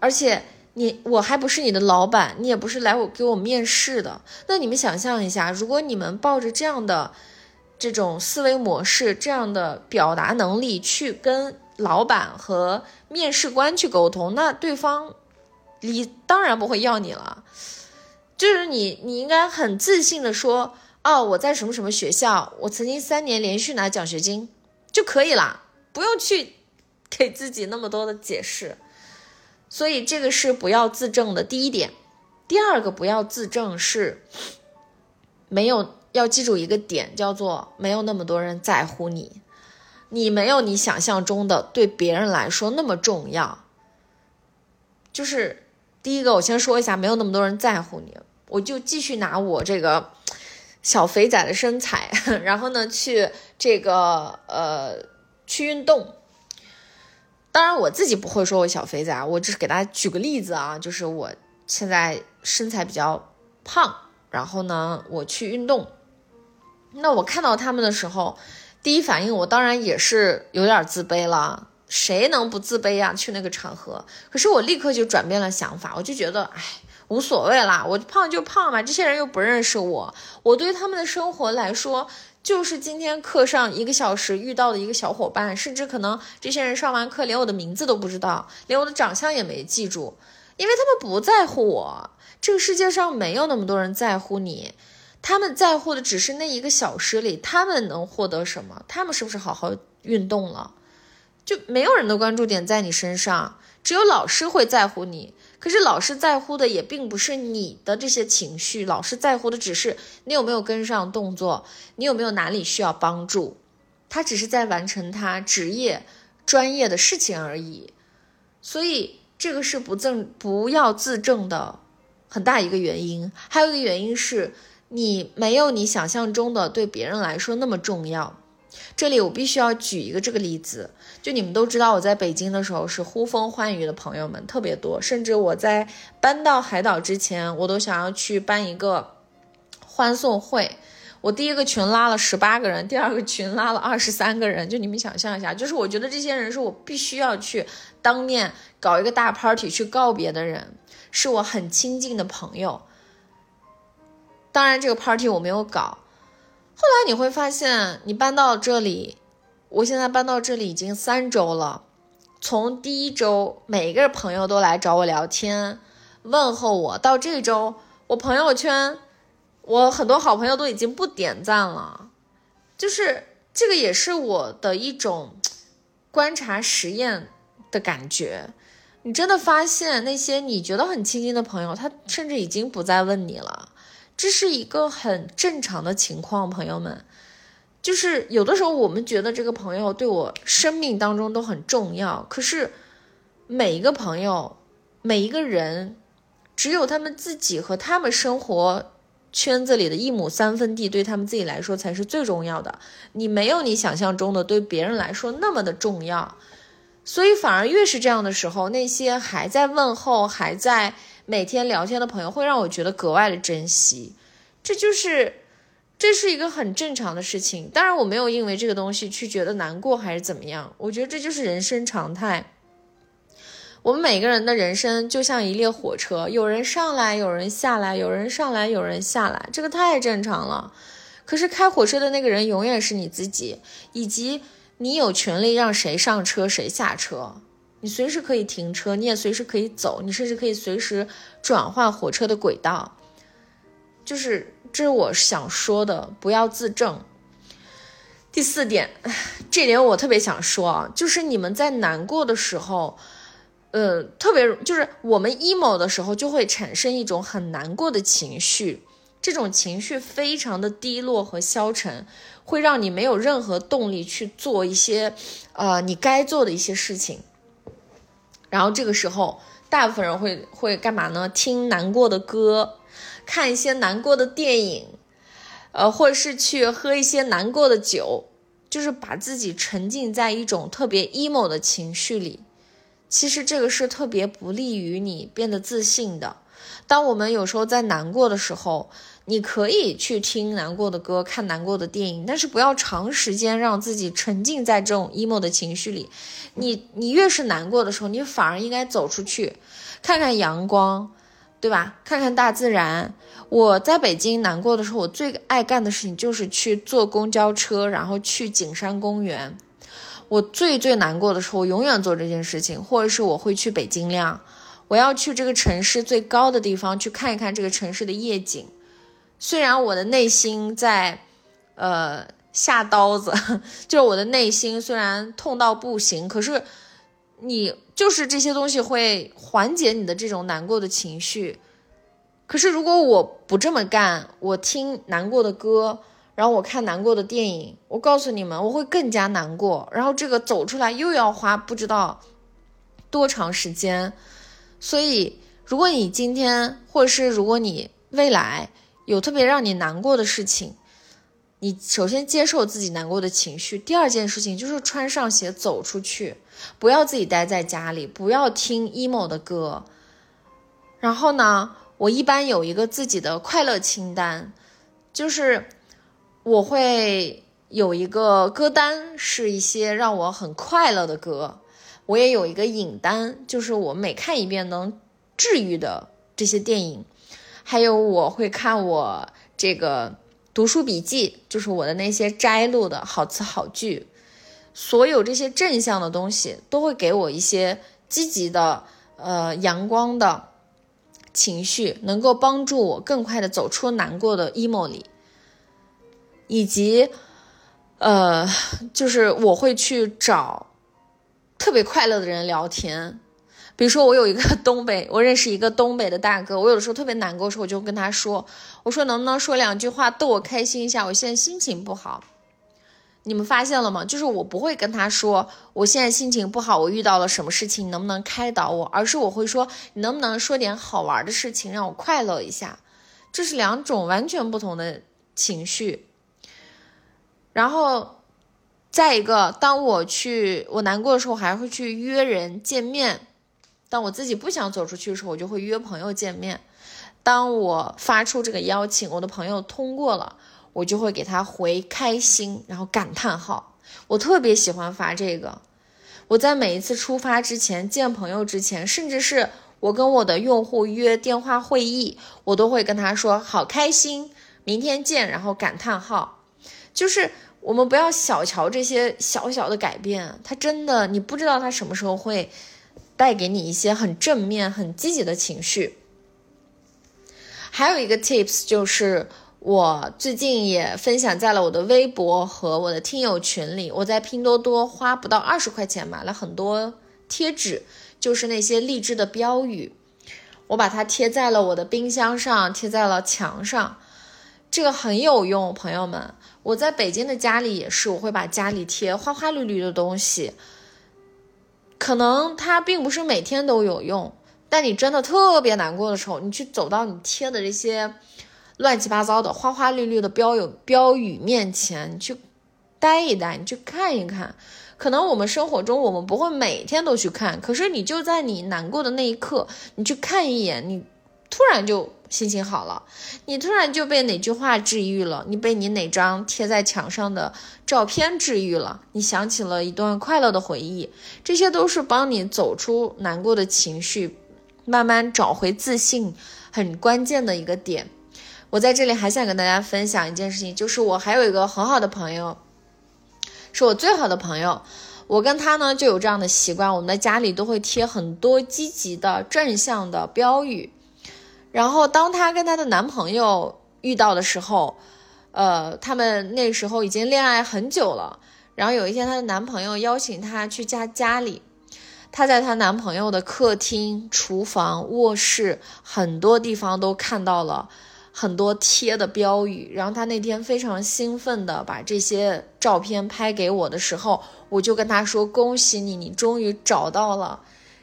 而且你我还不是你的老板，你也不是来我给我面试的。那你们想象一下，如果你们抱着这样的这种思维模式、这样的表达能力去跟老板和面试官去沟通，那对方。你当然不会要你了，就是你，你应该很自信的说，哦，我在什么什么学校，我曾经三年连续拿奖学金就可以了，不用去给自己那么多的解释。所以这个是不要自证的第一点。第二个不要自证是没有要记住一个点，叫做没有那么多人在乎你，你没有你想象中的对别人来说那么重要，就是。第一个，我先说一下，没有那么多人在乎你，我就继续拿我这个小肥仔的身材，然后呢，去这个呃去运动。当然，我自己不会说我小肥仔，我只是给大家举个例子啊，就是我现在身材比较胖，然后呢，我去运动。那我看到他们的时候，第一反应我当然也是有点自卑了。谁能不自卑呀？去那个场合，可是我立刻就转变了想法，我就觉得，哎，无所谓啦，我胖就胖嘛，这些人又不认识我，我对他们的生活来说，就是今天课上一个小时遇到的一个小伙伴，甚至可能这些人上完课连我的名字都不知道，连我的长相也没记住，因为他们不在乎我。这个世界上没有那么多人在乎你，他们在乎的只是那一个小时里他们能获得什么，他们是不是好好运动了。就没有人的关注点在你身上，只有老师会在乎你。可是老师在乎的也并不是你的这些情绪，老师在乎的只是你有没有跟上动作，你有没有哪里需要帮助。他只是在完成他职业专业的事情而已。所以这个是不正不要自证的很大一个原因。还有一个原因是你没有你想象中的对别人来说那么重要。这里我必须要举一个这个例子，就你们都知道，我在北京的时候是呼风唤雨的朋友们特别多，甚至我在搬到海岛之前，我都想要去办一个欢送会。我第一个群拉了十八个人，第二个群拉了二十三个人，就你们想象一下，就是我觉得这些人是我必须要去当面搞一个大 party 去告别的人，是我很亲近的朋友。当然，这个 party 我没有搞。后来你会发现，你搬到这里，我现在搬到这里已经三周了。从第一周，每一个朋友都来找我聊天，问候我，到这周，我朋友圈，我很多好朋友都已经不点赞了。就是这个也是我的一种观察实验的感觉。你真的发现那些你觉得很亲近的朋友，他甚至已经不再问你了。这是一个很正常的情况，朋友们，就是有的时候我们觉得这个朋友对我生命当中都很重要，可是每一个朋友，每一个人，只有他们自己和他们生活圈子里的一亩三分地，对他们自己来说才是最重要的。你没有你想象中的对别人来说那么的重要，所以反而越是这样的时候，那些还在问候，还在。每天聊天的朋友会让我觉得格外的珍惜，这就是，这是一个很正常的事情。当然，我没有因为这个东西去觉得难过还是怎么样。我觉得这就是人生常态。我们每个人的人生就像一列火车，有人上来，有人下来，有人上来，有人下来，这个太正常了。可是开火车的那个人永远是你自己，以及你有权利让谁上车，谁下车。你随时可以停车，你也随时可以走，你甚至可以随时转换火车的轨道。就是这是我想说的，不要自证。第四点，这点我特别想说啊，就是你们在难过的时候，呃，特别就是我们 emo 的时候，就会产生一种很难过的情绪，这种情绪非常的低落和消沉，会让你没有任何动力去做一些，呃，你该做的一些事情。然后这个时候，大部分人会会干嘛呢？听难过的歌，看一些难过的电影，呃，或者是去喝一些难过的酒，就是把自己沉浸在一种特别 emo 的情绪里。其实这个是特别不利于你变得自信的。当我们有时候在难过的时候，你可以去听难过的歌，看难过的电影，但是不要长时间让自己沉浸在这种 emo 的情绪里。你你越是难过的时候，你反而应该走出去，看看阳光，对吧？看看大自然。我在北京难过的时候，我最爱干的事情就是去坐公交车，然后去景山公园。我最最难过的时候，我永远做这件事情，或者是我会去北京亮，我要去这个城市最高的地方去看一看这个城市的夜景。虽然我的内心在，呃，下刀子，就是我的内心虽然痛到不行，可是你就是这些东西会缓解你的这种难过的情绪。可是，如果我不这么干，我听难过的歌，然后我看难过的电影，我告诉你们，我会更加难过。然后这个走出来又要花不知道多长时间。所以，如果你今天，或者是如果你未来有特别让你难过的事情，你首先接受自己难过的情绪。第二件事情就是穿上鞋走出去，不要自己待在家里，不要听 emo 的歌。然后呢？我一般有一个自己的快乐清单，就是我会有一个歌单，是一些让我很快乐的歌。我也有一个影单，就是我每看一遍能治愈的这些电影。还有我会看我这个读书笔记，就是我的那些摘录的好词好句。所有这些正向的东西都会给我一些积极的、呃阳光的。情绪能够帮助我更快的走出难过的 emo 里，以及，呃，就是我会去找特别快乐的人聊天，比如说我有一个 东北，我认识一个东北的大哥，我有的时候特别难过的时候，我就跟他说，我说能不能说两句话逗我开心一下，我现在心情不好。你们发现了吗？就是我不会跟他说我现在心情不好，我遇到了什么事情，你能不能开导我？而是我会说你能不能说点好玩的事情，让我快乐一下。这是两种完全不同的情绪。然后再一个，当我去我难过的时候，还会去约人见面；当我自己不想走出去的时候，我就会约朋友见面。当我发出这个邀请，我的朋友通过了。我就会给他回开心，然后感叹号。我特别喜欢发这个。我在每一次出发之前、见朋友之前，甚至是我跟我的用户约电话会议，我都会跟他说好开心，明天见，然后感叹号。就是我们不要小瞧这些小小的改变，它真的你不知道它什么时候会带给你一些很正面、很积极的情绪。还有一个 tips 就是。我最近也分享在了我的微博和我的听友群里。我在拼多多花不到二十块钱买了很多贴纸，就是那些励志的标语，我把它贴在了我的冰箱上，贴在了墙上，这个很有用，朋友们。我在北京的家里也是，我会把家里贴花花绿绿的东西，可能它并不是每天都有用，但你真的特别难过的时候，你去走到你贴的这些。乱七八糟的花花绿绿的标有标语面前，你去待一待，你去看一看。可能我们生活中我们不会每天都去看，可是你就在你难过的那一刻，你去看一眼，你突然就心情好了，你突然就被哪句话治愈了，你被你哪张贴在墙上的照片治愈了，你想起了一段快乐的回忆，这些都是帮你走出难过的情绪，慢慢找回自信很关键的一个点。我在这里还想跟大家分享一件事情，就是我还有一个很好的朋友，是我最好的朋友。我跟他呢就有这样的习惯，我们的家里都会贴很多积极的、正向的标语。然后当她跟她的男朋友遇到的时候，呃，他们那时候已经恋爱很久了。然后有一天，她的男朋友邀请她去家家里，她在她男朋友的客厅、厨房、卧室很多地方都看到了。很多贴的标语，然后她那天非常兴奋的把这些照片拍给我的时候，我就跟她说：“恭喜你，你终于找到了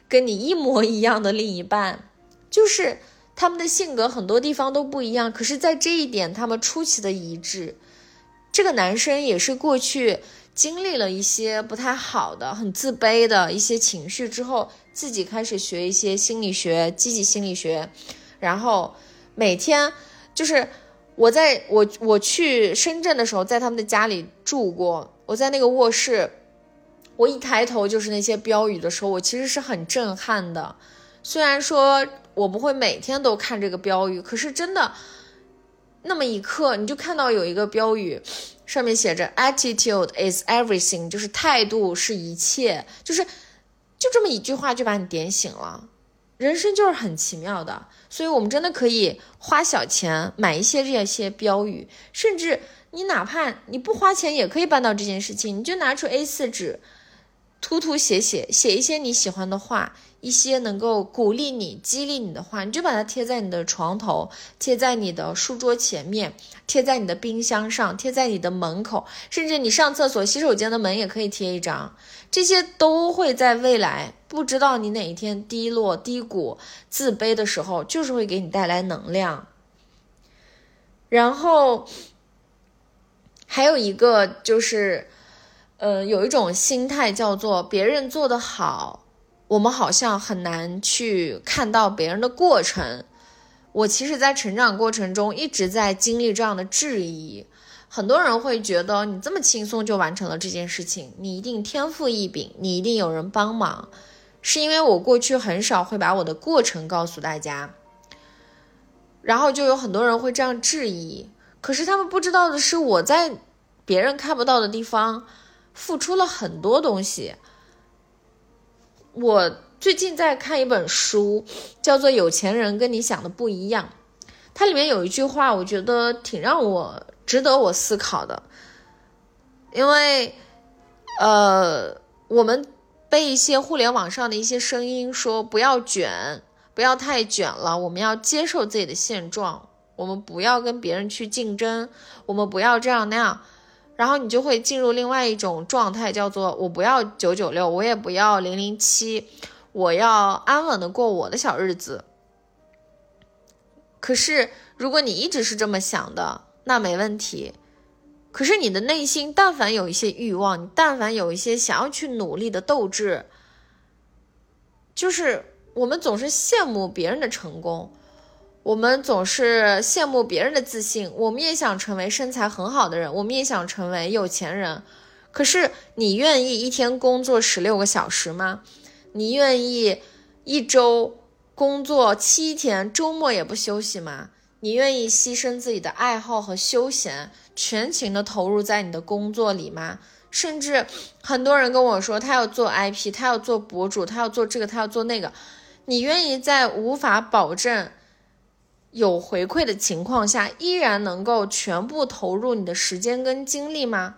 跟你一模一样的另一半。”就是他们的性格很多地方都不一样，可是，在这一点他们出奇的一致。这个男生也是过去经历了一些不太好的、很自卑的一些情绪之后，自己开始学一些心理学、积极心理学，然后每天就是我在我我去深圳的时候，在他们的家里住过，我在那个卧室。我一抬头就是那些标语的时候，我其实是很震撼的。虽然说我不会每天都看这个标语，可是真的那么一刻，你就看到有一个标语，上面写着 “attitude is everything”，就是态度是一切，就是就这么一句话就把你点醒了。人生就是很奇妙的，所以我们真的可以花小钱买一些这些标语，甚至你哪怕你不花钱也可以办到这件事情，你就拿出 A4 纸。涂涂写写写一些你喜欢的话，一些能够鼓励你、激励你的话，你就把它贴在你的床头，贴在你的书桌前面，贴在你的冰箱上，贴在你的门口，甚至你上厕所、洗手间的门也可以贴一张。这些都会在未来，不知道你哪一天低落、低谷、自卑的时候，就是会给你带来能量。然后还有一个就是。呃，有一种心态叫做别人做得好，我们好像很难去看到别人的过程。我其实，在成长过程中一直在经历这样的质疑。很多人会觉得你这么轻松就完成了这件事情，你一定天赋异禀，你一定有人帮忙。是因为我过去很少会把我的过程告诉大家，然后就有很多人会这样质疑。可是他们不知道的是，我在别人看不到的地方。付出了很多东西。我最近在看一本书，叫做《有钱人跟你想的不一样》。它里面有一句话，我觉得挺让我值得我思考的。因为，呃，我们被一些互联网上的一些声音说不要卷，不要太卷了，我们要接受自己的现状，我们不要跟别人去竞争，我们不要这样那样。然后你就会进入另外一种状态，叫做我不要九九六，我也不要零零七，我要安稳的过我的小日子。可是如果你一直是这么想的，那没问题。可是你的内心，但凡有一些欲望，你但凡有一些想要去努力的斗志，就是我们总是羡慕别人的成功。我们总是羡慕别人的自信，我们也想成为身材很好的人，我们也想成为有钱人。可是，你愿意一天工作十六个小时吗？你愿意一周工作七天，周末也不休息吗？你愿意牺牲自己的爱好和休闲，全情的投入在你的工作里吗？甚至很多人跟我说，他要做 IP，他要做博主，他要做这个，他要做那个。你愿意在无法保证？有回馈的情况下，依然能够全部投入你的时间跟精力吗？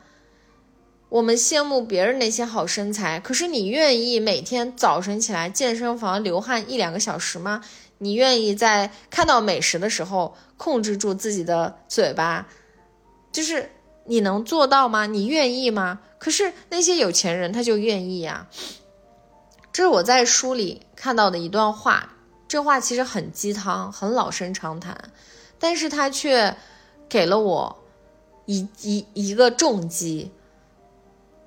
我们羡慕别人那些好身材，可是你愿意每天早晨起来健身房流汗一两个小时吗？你愿意在看到美食的时候控制住自己的嘴巴？就是你能做到吗？你愿意吗？可是那些有钱人他就愿意呀。这是我在书里看到的一段话。这话其实很鸡汤，很老生常谈，但是他却给了我一一一个重击。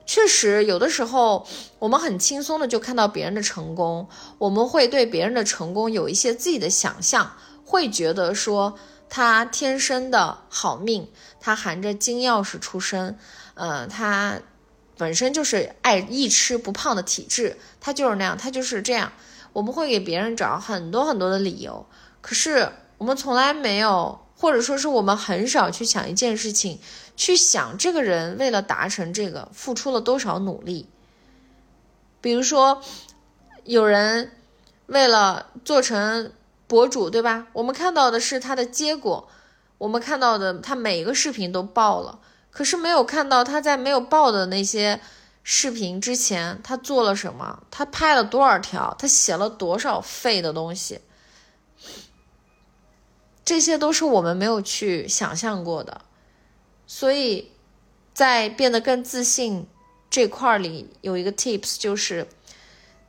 确实，有的时候我们很轻松的就看到别人的成功，我们会对别人的成功有一些自己的想象，会觉得说他天生的好命，他含着金钥匙出生，呃，他本身就是爱一吃不胖的体质，他就是那样，他就是这样。我们会给别人找很多很多的理由，可是我们从来没有，或者说是我们很少去想一件事情，去想这个人为了达成这个付出了多少努力。比如说，有人为了做成博主，对吧？我们看到的是他的结果，我们看到的他每一个视频都爆了，可是没有看到他在没有爆的那些。视频之前他做了什么？他拍了多少条？他写了多少废的东西？这些都是我们没有去想象过的。所以，在变得更自信这块里，有一个 tips，就是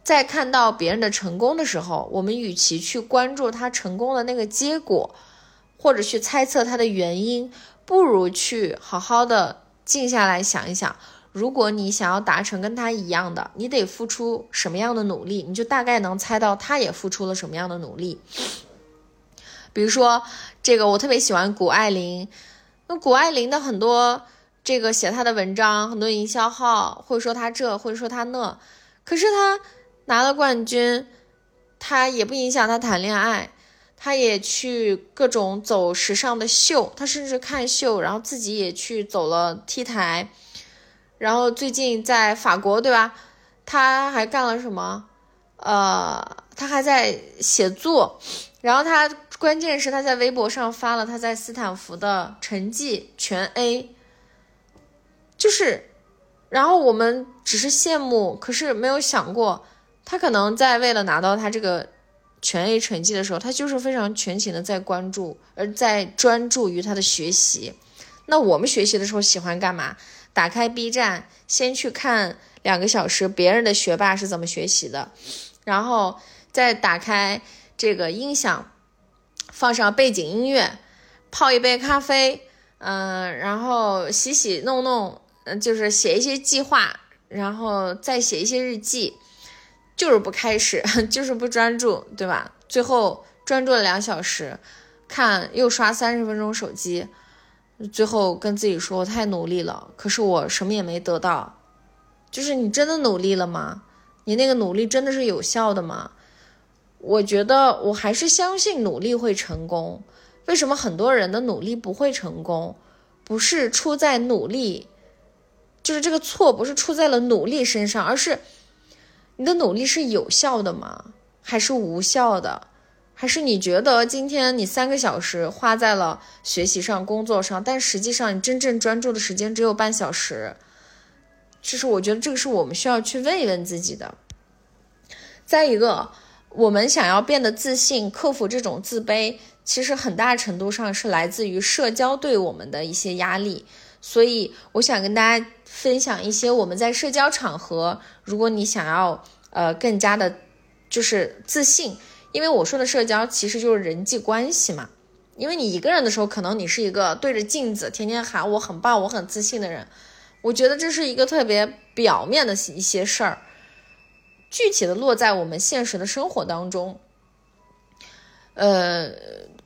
在看到别人的成功的时候，我们与其去关注他成功的那个结果，或者去猜测他的原因，不如去好好的静下来想一想，如果你想要达成跟他一样的，你得付出什么样的努力，你就大概能猜到他也付出了什么样的努力。比如说，这个我特别喜欢谷爱凌，那谷爱凌的很多这个写她的文章，很多营销号会说她这，会说她那，可是她拿了冠军，她也不影响她谈恋爱。他也去各种走时尚的秀，他甚至看秀，然后自己也去走了 T 台，然后最近在法国，对吧？他还干了什么？呃，他还在写作，然后他关键是他在微博上发了他在斯坦福的成绩全 A，就是，然后我们只是羡慕，可是没有想过他可能在为了拿到他这个。全 A 成绩的时候，他就是非常全情的在关注，而在专注于他的学习。那我们学习的时候喜欢干嘛？打开 B 站，先去看两个小时别人的学霸是怎么学习的，然后再打开这个音响，放上背景音乐，泡一杯咖啡，嗯，然后洗洗弄弄，嗯，就是写一些计划，然后再写一些日记。就是不开始，就是不专注，对吧？最后专注了两小时，看又刷三十分钟手机，最后跟自己说：“我太努力了，可是我什么也没得到。”就是你真的努力了吗？你那个努力真的是有效的吗？我觉得我还是相信努力会成功。为什么很多人的努力不会成功？不是出在努力，就是这个错不是出在了努力身上，而是。你的努力是有效的吗？还是无效的？还是你觉得今天你三个小时花在了学习上、工作上，但实际上你真正专注的时间只有半小时？其实我觉得这个是我们需要去问一问自己的。再一个，我们想要变得自信，克服这种自卑，其实很大程度上是来自于社交对我们的一些压力。所以，我想跟大家分享一些我们在社交场合，如果你想要呃更加的，就是自信，因为我说的社交其实就是人际关系嘛。因为你一个人的时候，可能你是一个对着镜子天天喊我很棒、我很自信的人，我觉得这是一个特别表面的一些事儿，具体的落在我们现实的生活当中，呃。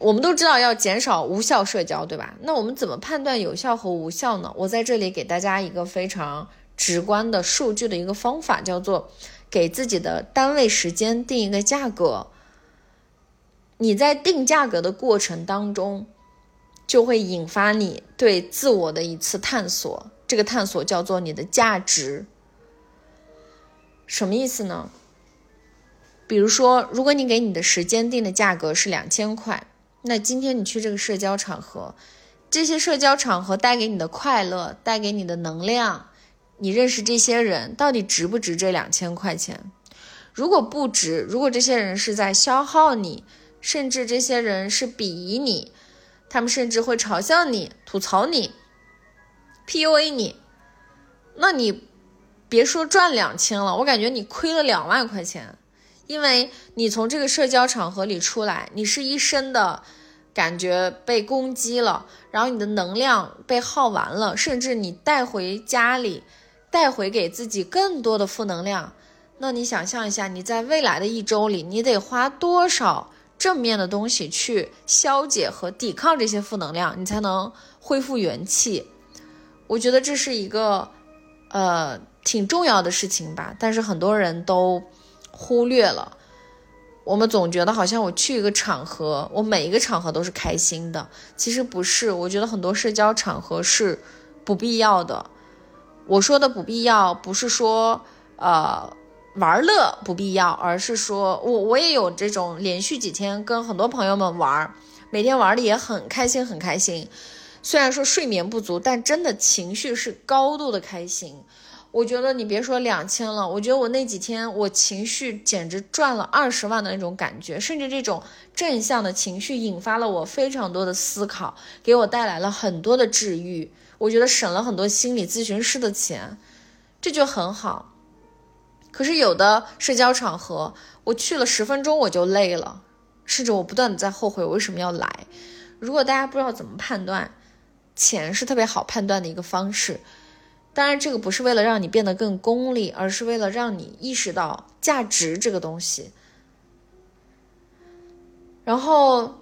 我们都知道要减少无效社交，对吧？那我们怎么判断有效和无效呢？我在这里给大家一个非常直观的数据的一个方法，叫做给自己的单位时间定一个价格。你在定价格的过程当中，就会引发你对自我的一次探索。这个探索叫做你的价值。什么意思呢？比如说，如果你给你的时间定的价格是两千块。那今天你去这个社交场合，这些社交场合带给你的快乐，带给你的能量，你认识这些人到底值不值这两千块钱？如果不值，如果这些人是在消耗你，甚至这些人是鄙夷你，他们甚至会嘲笑你、吐槽你、PUA 你，那你别说赚两千了，我感觉你亏了两万块钱。因为你从这个社交场合里出来，你是一身的感觉被攻击了，然后你的能量被耗完了，甚至你带回家里，带回给自己更多的负能量。那你想象一下，你在未来的一周里，你得花多少正面的东西去消解和抵抗这些负能量，你才能恢复元气？我觉得这是一个呃挺重要的事情吧，但是很多人都。忽略了，我们总觉得好像我去一个场合，我每一个场合都是开心的。其实不是，我觉得很多社交场合是不必要的。我说的不必要，不是说呃玩乐不必要，而是说我我也有这种连续几天跟很多朋友们玩，每天玩的也很开心很开心。虽然说睡眠不足，但真的情绪是高度的开心。我觉得你别说两千了，我觉得我那几天我情绪简直赚了二十万的那种感觉，甚至这种正向的情绪引发了我非常多的思考，给我带来了很多的治愈。我觉得省了很多心理咨询师的钱，这就很好。可是有的社交场合，我去了十分钟我就累了，甚至我不断的在后悔我为什么要来。如果大家不知道怎么判断，钱是特别好判断的一个方式。当然，这个不是为了让你变得更功利，而是为了让你意识到价值这个东西。然后，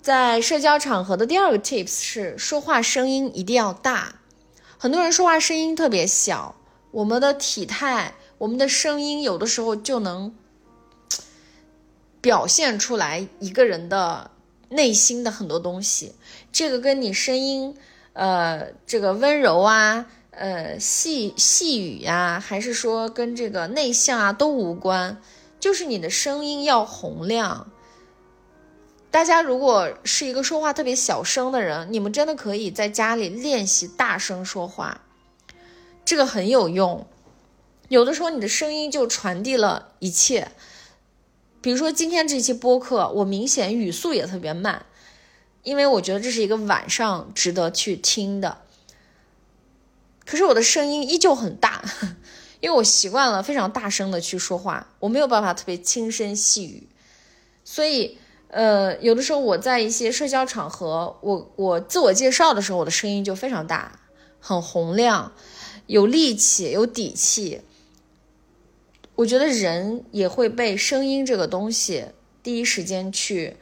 在社交场合的第二个 tips 是说话声音一定要大。很多人说话声音特别小，我们的体态、我们的声音有的时候就能 表现出来一个人的内心的很多东西。这个跟你声音，呃，这个温柔啊。呃，细细语呀，还是说跟这个内向啊都无关，就是你的声音要洪亮。大家如果是一个说话特别小声的人，你们真的可以在家里练习大声说话，这个很有用。有的时候你的声音就传递了一切。比如说今天这期播客，我明显语速也特别慢，因为我觉得这是一个晚上值得去听的。可是我的声音依旧很大，因为我习惯了非常大声的去说话，我没有办法特别轻声细语，所以，呃，有的时候我在一些社交场合，我我自我介绍的时候，我的声音就非常大，很洪亮，有力气，有底气。我觉得人也会被声音这个东西第一时间去，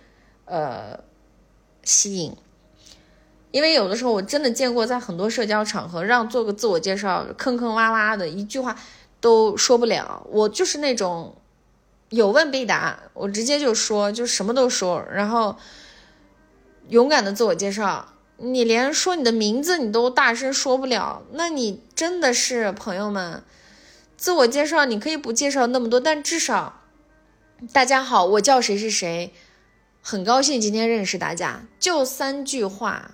呃，吸引。因为有的时候我真的见过，在很多社交场合让做个自我介绍，坑坑洼洼的一句话都说不了。我就是那种有问必答，我直接就说，就什么都说，然后勇敢的自我介绍。你连说你的名字你都大声说不了，那你真的是朋友们，自我介绍你可以不介绍那么多，但至少大家好，我叫谁是谁，很高兴今天认识大家，就三句话。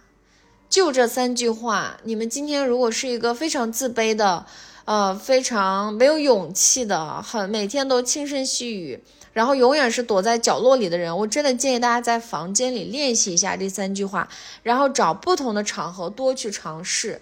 就这三句话，你们今天如果是一个非常自卑的，呃，非常没有勇气的，很每天都轻声细语，然后永远是躲在角落里的人，我真的建议大家在房间里练习一下这三句话，然后找不同的场合多去尝试。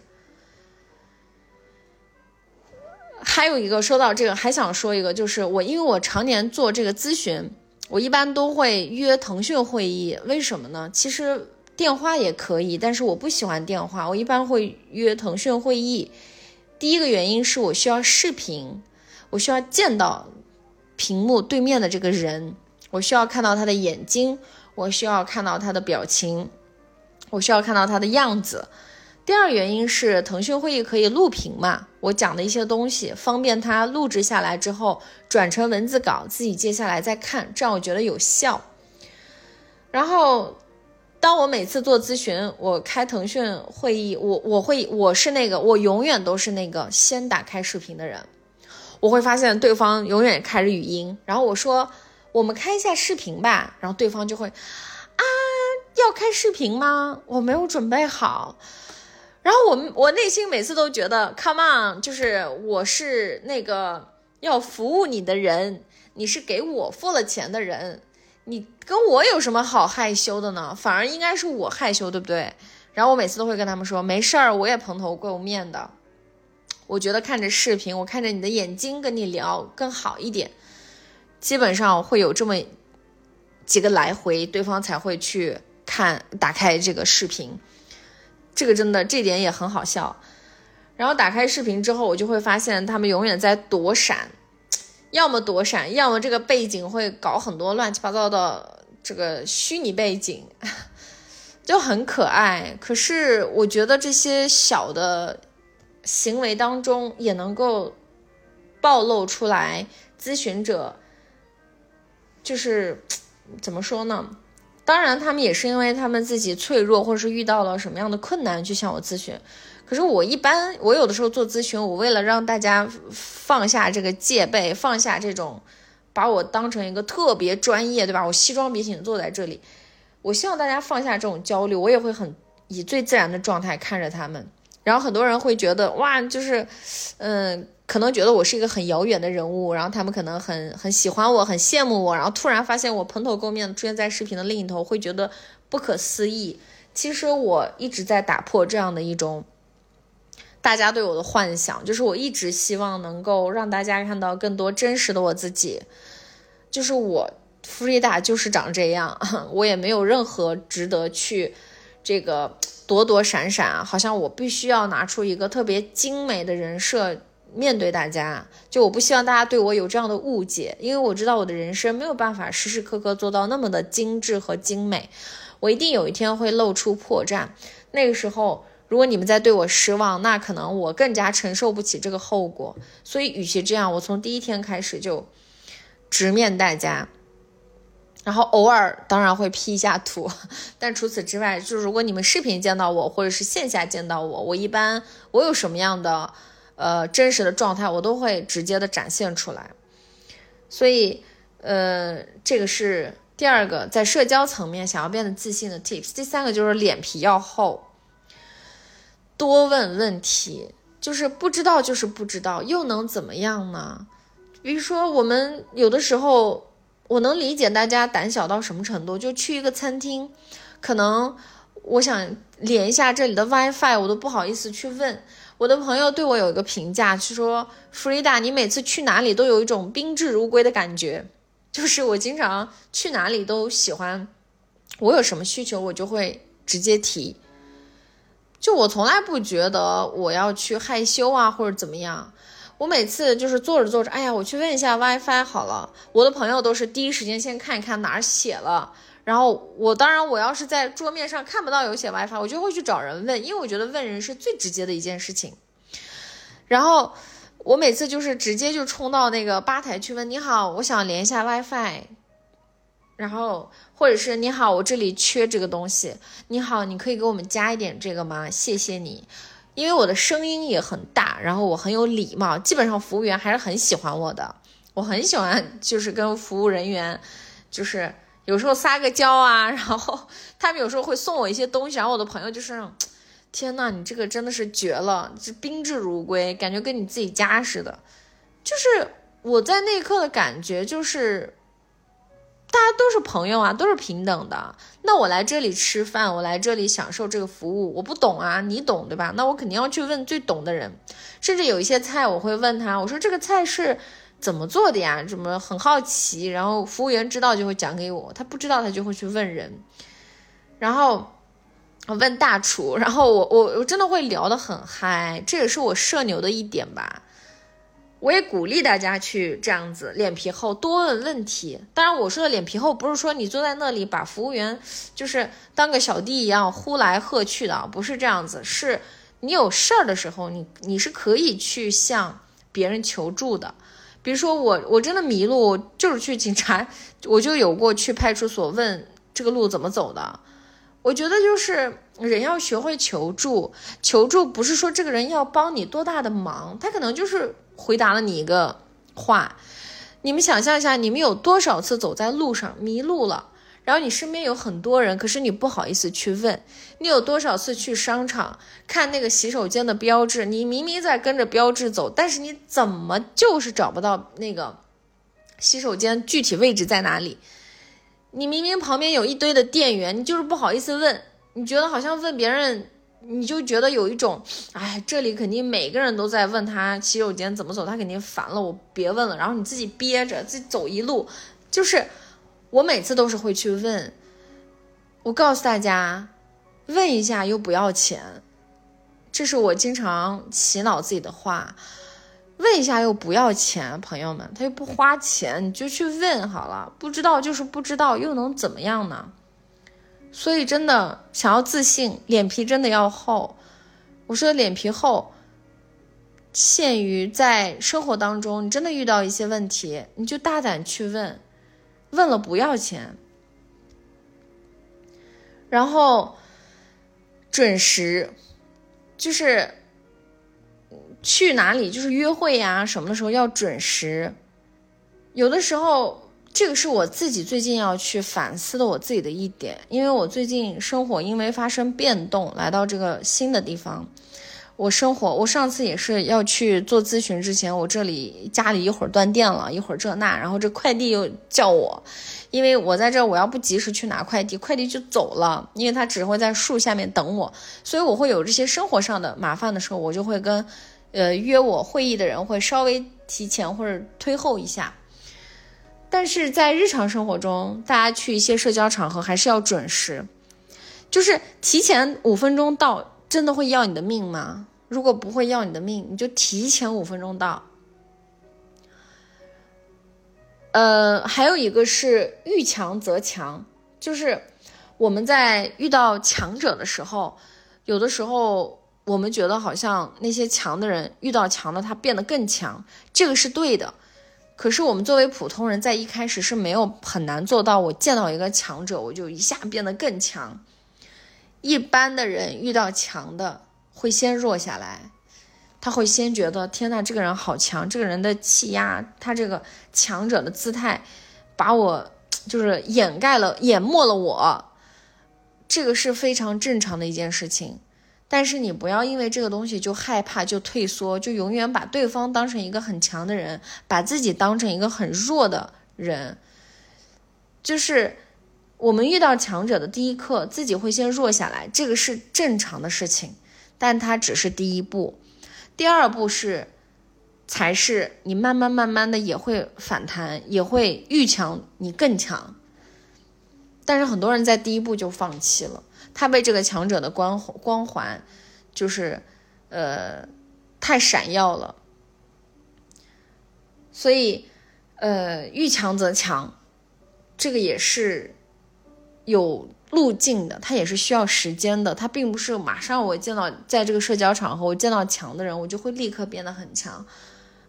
还有一个说到这个，还想说一个，就是我因为我常年做这个咨询，我一般都会约腾讯会议，为什么呢？其实。电话也可以，但是我不喜欢电话，我一般会约腾讯会议。第一个原因是我需要视频，我需要见到屏幕对面的这个人，我需要看到他的眼睛，我需要看到他的表情，我需要看到他的样子。第二原因是腾讯会议可以录屏嘛，我讲的一些东西方便他录制下来之后转成文字稿，自己接下来再看，这样我觉得有效。然后。当我每次做咨询，我开腾讯会议，我我会我是那个，我永远都是那个先打开视频的人。我会发现对方永远开着语音，然后我说我们开一下视频吧，然后对方就会啊要开视频吗？我没有准备好。然后我我内心每次都觉得 come on，就是我是那个要服务你的人，你是给我付了钱的人。你跟我有什么好害羞的呢？反而应该是我害羞，对不对？然后我每次都会跟他们说，没事儿，我也蓬头垢面的。我觉得看着视频，我看着你的眼睛跟你聊更好一点。基本上会有这么几个来回，对方才会去看打开这个视频。这个真的这点也很好笑。然后打开视频之后，我就会发现他们永远在躲闪。要么躲闪，要么这个背景会搞很多乱七八糟的这个虚拟背景，就很可爱。可是我觉得这些小的行为当中也能够暴露出来咨询者，就是怎么说呢？当然，他们也是因为他们自己脆弱，或者是遇到了什么样的困难去向我咨询。可是我一般，我有的时候做咨询，我为了让大家放下这个戒备，放下这种把我当成一个特别专业，对吧？我西装笔挺坐在这里，我希望大家放下这种焦虑，我也会很以最自然的状态看着他们。然后很多人会觉得哇，就是，嗯，可能觉得我是一个很遥远的人物，然后他们可能很很喜欢我，很羡慕我，然后突然发现我蓬头垢面出现在视频的另一头，会觉得不可思议。其实我一直在打破这样的一种。大家对我的幻想，就是我一直希望能够让大家看到更多真实的我自己。就是我弗里达就是长这样，我也没有任何值得去这个躲躲闪闪，好像我必须要拿出一个特别精美的人设面对大家。就我不希望大家对我有这样的误解，因为我知道我的人生没有办法时时刻刻做到那么的精致和精美，我一定有一天会露出破绽。那个时候，如果你们在对我失望，那可能我更加承受不起这个后果。所以，与其这样，我从第一天开始就直面大家。然后偶尔当然会 P 一下图，但除此之外，就是如果你们视频见到我，或者是线下见到我，我一般我有什么样的呃真实的状态，我都会直接的展现出来。所以，呃，这个是第二个在社交层面想要变得自信的 tips。第三个就是脸皮要厚，多问问题，就是不知道就是不知道，又能怎么样呢？比如说我们有的时候。我能理解大家胆小到什么程度，就去一个餐厅，可能我想连一下这里的 WiFi，我都不好意思去问。我的朋友对我有一个评价，是说弗里达，你每次去哪里都有一种宾至如归的感觉，就是我经常去哪里都喜欢，我有什么需求我就会直接提，就我从来不觉得我要去害羞啊或者怎么样。我每次就是坐着坐着，哎呀，我去问一下 WiFi 好了。我的朋友都是第一时间先看一看哪儿写了，然后我当然我要是在桌面上看不到有写 WiFi，我就会去找人问，因为我觉得问人是最直接的一件事情。然后我每次就是直接就冲到那个吧台去问，你好，我想连一下 WiFi，然后或者是你好，我这里缺这个东西，你好，你可以给我们加一点这个吗？谢谢你。因为我的声音也很大，然后我很有礼貌，基本上服务员还是很喜欢我的。我很喜欢，就是跟服务人员，就是有时候撒个娇啊，然后他们有时候会送我一些东西，然后我的朋友就是，天呐，你这个真的是绝了，就宾至如归，感觉跟你自己家似的。就是我在那一刻的感觉就是。大家都是朋友啊，都是平等的。那我来这里吃饭，我来这里享受这个服务，我不懂啊，你懂对吧？那我肯定要去问最懂的人。甚至有一些菜，我会问他，我说这个菜是怎么做的呀？怎么很好奇？然后服务员知道就会讲给我，他不知道他就会去问人。然后问大厨，然后我我我真的会聊得很嗨，这也是我社牛的一点吧。我也鼓励大家去这样子，脸皮厚，多问问题。当然，我说的脸皮厚，不是说你坐在那里把服务员就是当个小弟一样呼来喝去的，不是这样子。是你有事儿的时候，你你是可以去向别人求助的。比如说我我真的迷路，就是去警察，我就有过去派出所问这个路怎么走的。我觉得就是人要学会求助，求助不是说这个人要帮你多大的忙，他可能就是。回答了你一个话，你们想象一下，你们有多少次走在路上迷路了，然后你身边有很多人，可是你不好意思去问。你有多少次去商场看那个洗手间的标志，你明明在跟着标志走，但是你怎么就是找不到那个洗手间具体位置在哪里？你明明旁边有一堆的店员，你就是不好意思问，你觉得好像问别人。你就觉得有一种，哎，这里肯定每个人都在问他洗手间怎么走，他肯定烦了，我别问了。然后你自己憋着，自己走一路。就是我每次都是会去问，我告诉大家，问一下又不要钱，这是我经常洗脑自己的话。问一下又不要钱，朋友们，他又不花钱，你就去问好了。不知道就是不知道，又能怎么样呢？所以，真的想要自信，脸皮真的要厚。我说脸皮厚，限于在生活当中，你真的遇到一些问题，你就大胆去问，问了不要钱。然后准时，就是去哪里，就是约会呀什么的时候要准时。有的时候。这个是我自己最近要去反思的，我自己的一点，因为我最近生活因为发生变动，来到这个新的地方，我生活，我上次也是要去做咨询之前，我这里家里一会儿断电了，一会儿这那，然后这快递又叫我，因为我在这，我要不及时去拿快递，快递就走了，因为他只会在树下面等我，所以我会有这些生活上的麻烦的时候，我就会跟，呃，约我会议的人会稍微提前或者推后一下。但是在日常生活中，大家去一些社交场合还是要准时。就是提前五分钟到，真的会要你的命吗？如果不会要你的命，你就提前五分钟到。呃，还有一个是遇强则强，就是我们在遇到强者的时候，有的时候我们觉得好像那些强的人遇到强的他变得更强，这个是对的。可是我们作为普通人，在一开始是没有很难做到，我见到一个强者，我就一下变得更强。一般的人遇到强的。会先弱下来，他会先觉得天呐，这个人好强，这个人的气压，他这个强者的姿态，把我就是掩盖了、淹没了我，这个是非常正常的一件事情。但是你不要因为这个东西就害怕、就退缩，就永远把对方当成一个很强的人，把自己当成一个很弱的人。就是我们遇到强者的第一刻，自己会先弱下来，这个是正常的事情。但它只是第一步，第二步是，才是你慢慢慢慢的也会反弹，也会遇强，你更强。但是很多人在第一步就放弃了，他被这个强者的光光环，就是，呃，太闪耀了。所以，呃，遇强则强，这个也是有。路径的，它也是需要时间的，它并不是马上我见到在这个社交场合我见到强的人，我就会立刻变得很强，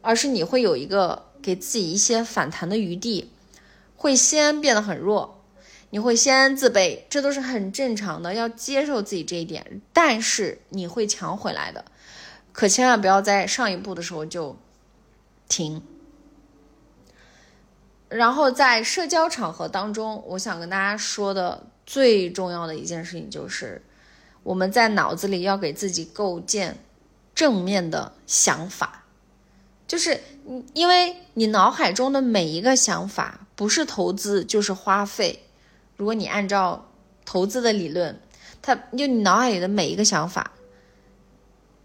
而是你会有一个给自己一些反弹的余地，会先变得很弱，你会先自卑，这都是很正常的，要接受自己这一点，但是你会强回来的，可千万不要在上一步的时候就停。然后在社交场合当中，我想跟大家说的。最重要的一件事情就是，我们在脑子里要给自己构建正面的想法，就是因为你脑海中的每一个想法不是投资就是花费。如果你按照投资的理论，它就你脑海里的每一个想法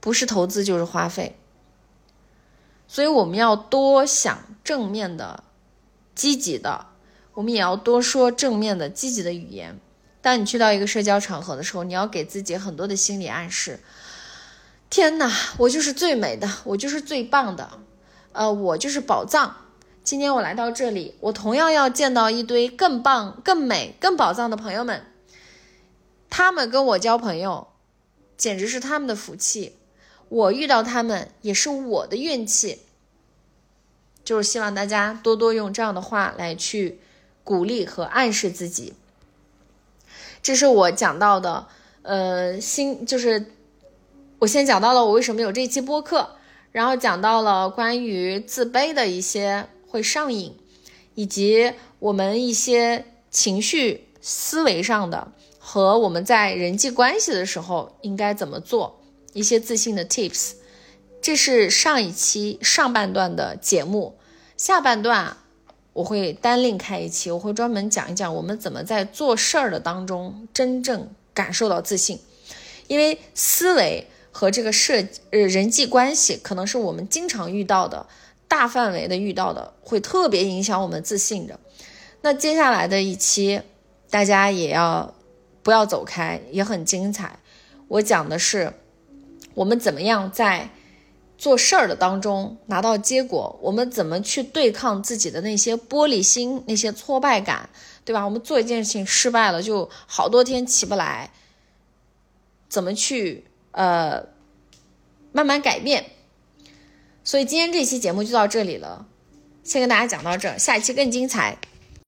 不是投资就是花费，所以我们要多想正面的、积极的，我们也要多说正面的、积极的语言。当你去到一个社交场合的时候，你要给自己很多的心理暗示。天哪，我就是最美的，我就是最棒的，呃，我就是宝藏。今天我来到这里，我同样要见到一堆更棒、更美、更宝藏的朋友们。他们跟我交朋友，简直是他们的福气。我遇到他们也是我的运气。就是希望大家多多用这样的话来去鼓励和暗示自己。这是我讲到的，呃，新就是我先讲到了我为什么有这期播客，然后讲到了关于自卑的一些会上瘾，以及我们一些情绪思维上的和我们在人际关系的时候应该怎么做一些自信的 tips。这是上一期上半段的节目，下半段。我会单另开一期，我会专门讲一讲我们怎么在做事儿的当中真正感受到自信，因为思维和这个社呃人际关系可能是我们经常遇到的大范围的遇到的，会特别影响我们自信的。那接下来的一期，大家也要不要走开，也很精彩。我讲的是我们怎么样在。做事儿的当中拿到结果，我们怎么去对抗自己的那些玻璃心、那些挫败感，对吧？我们做一件事情失败了，就好多天起不来，怎么去呃慢慢改变？所以今天这期节目就到这里了，先跟大家讲到这，下一期更精彩。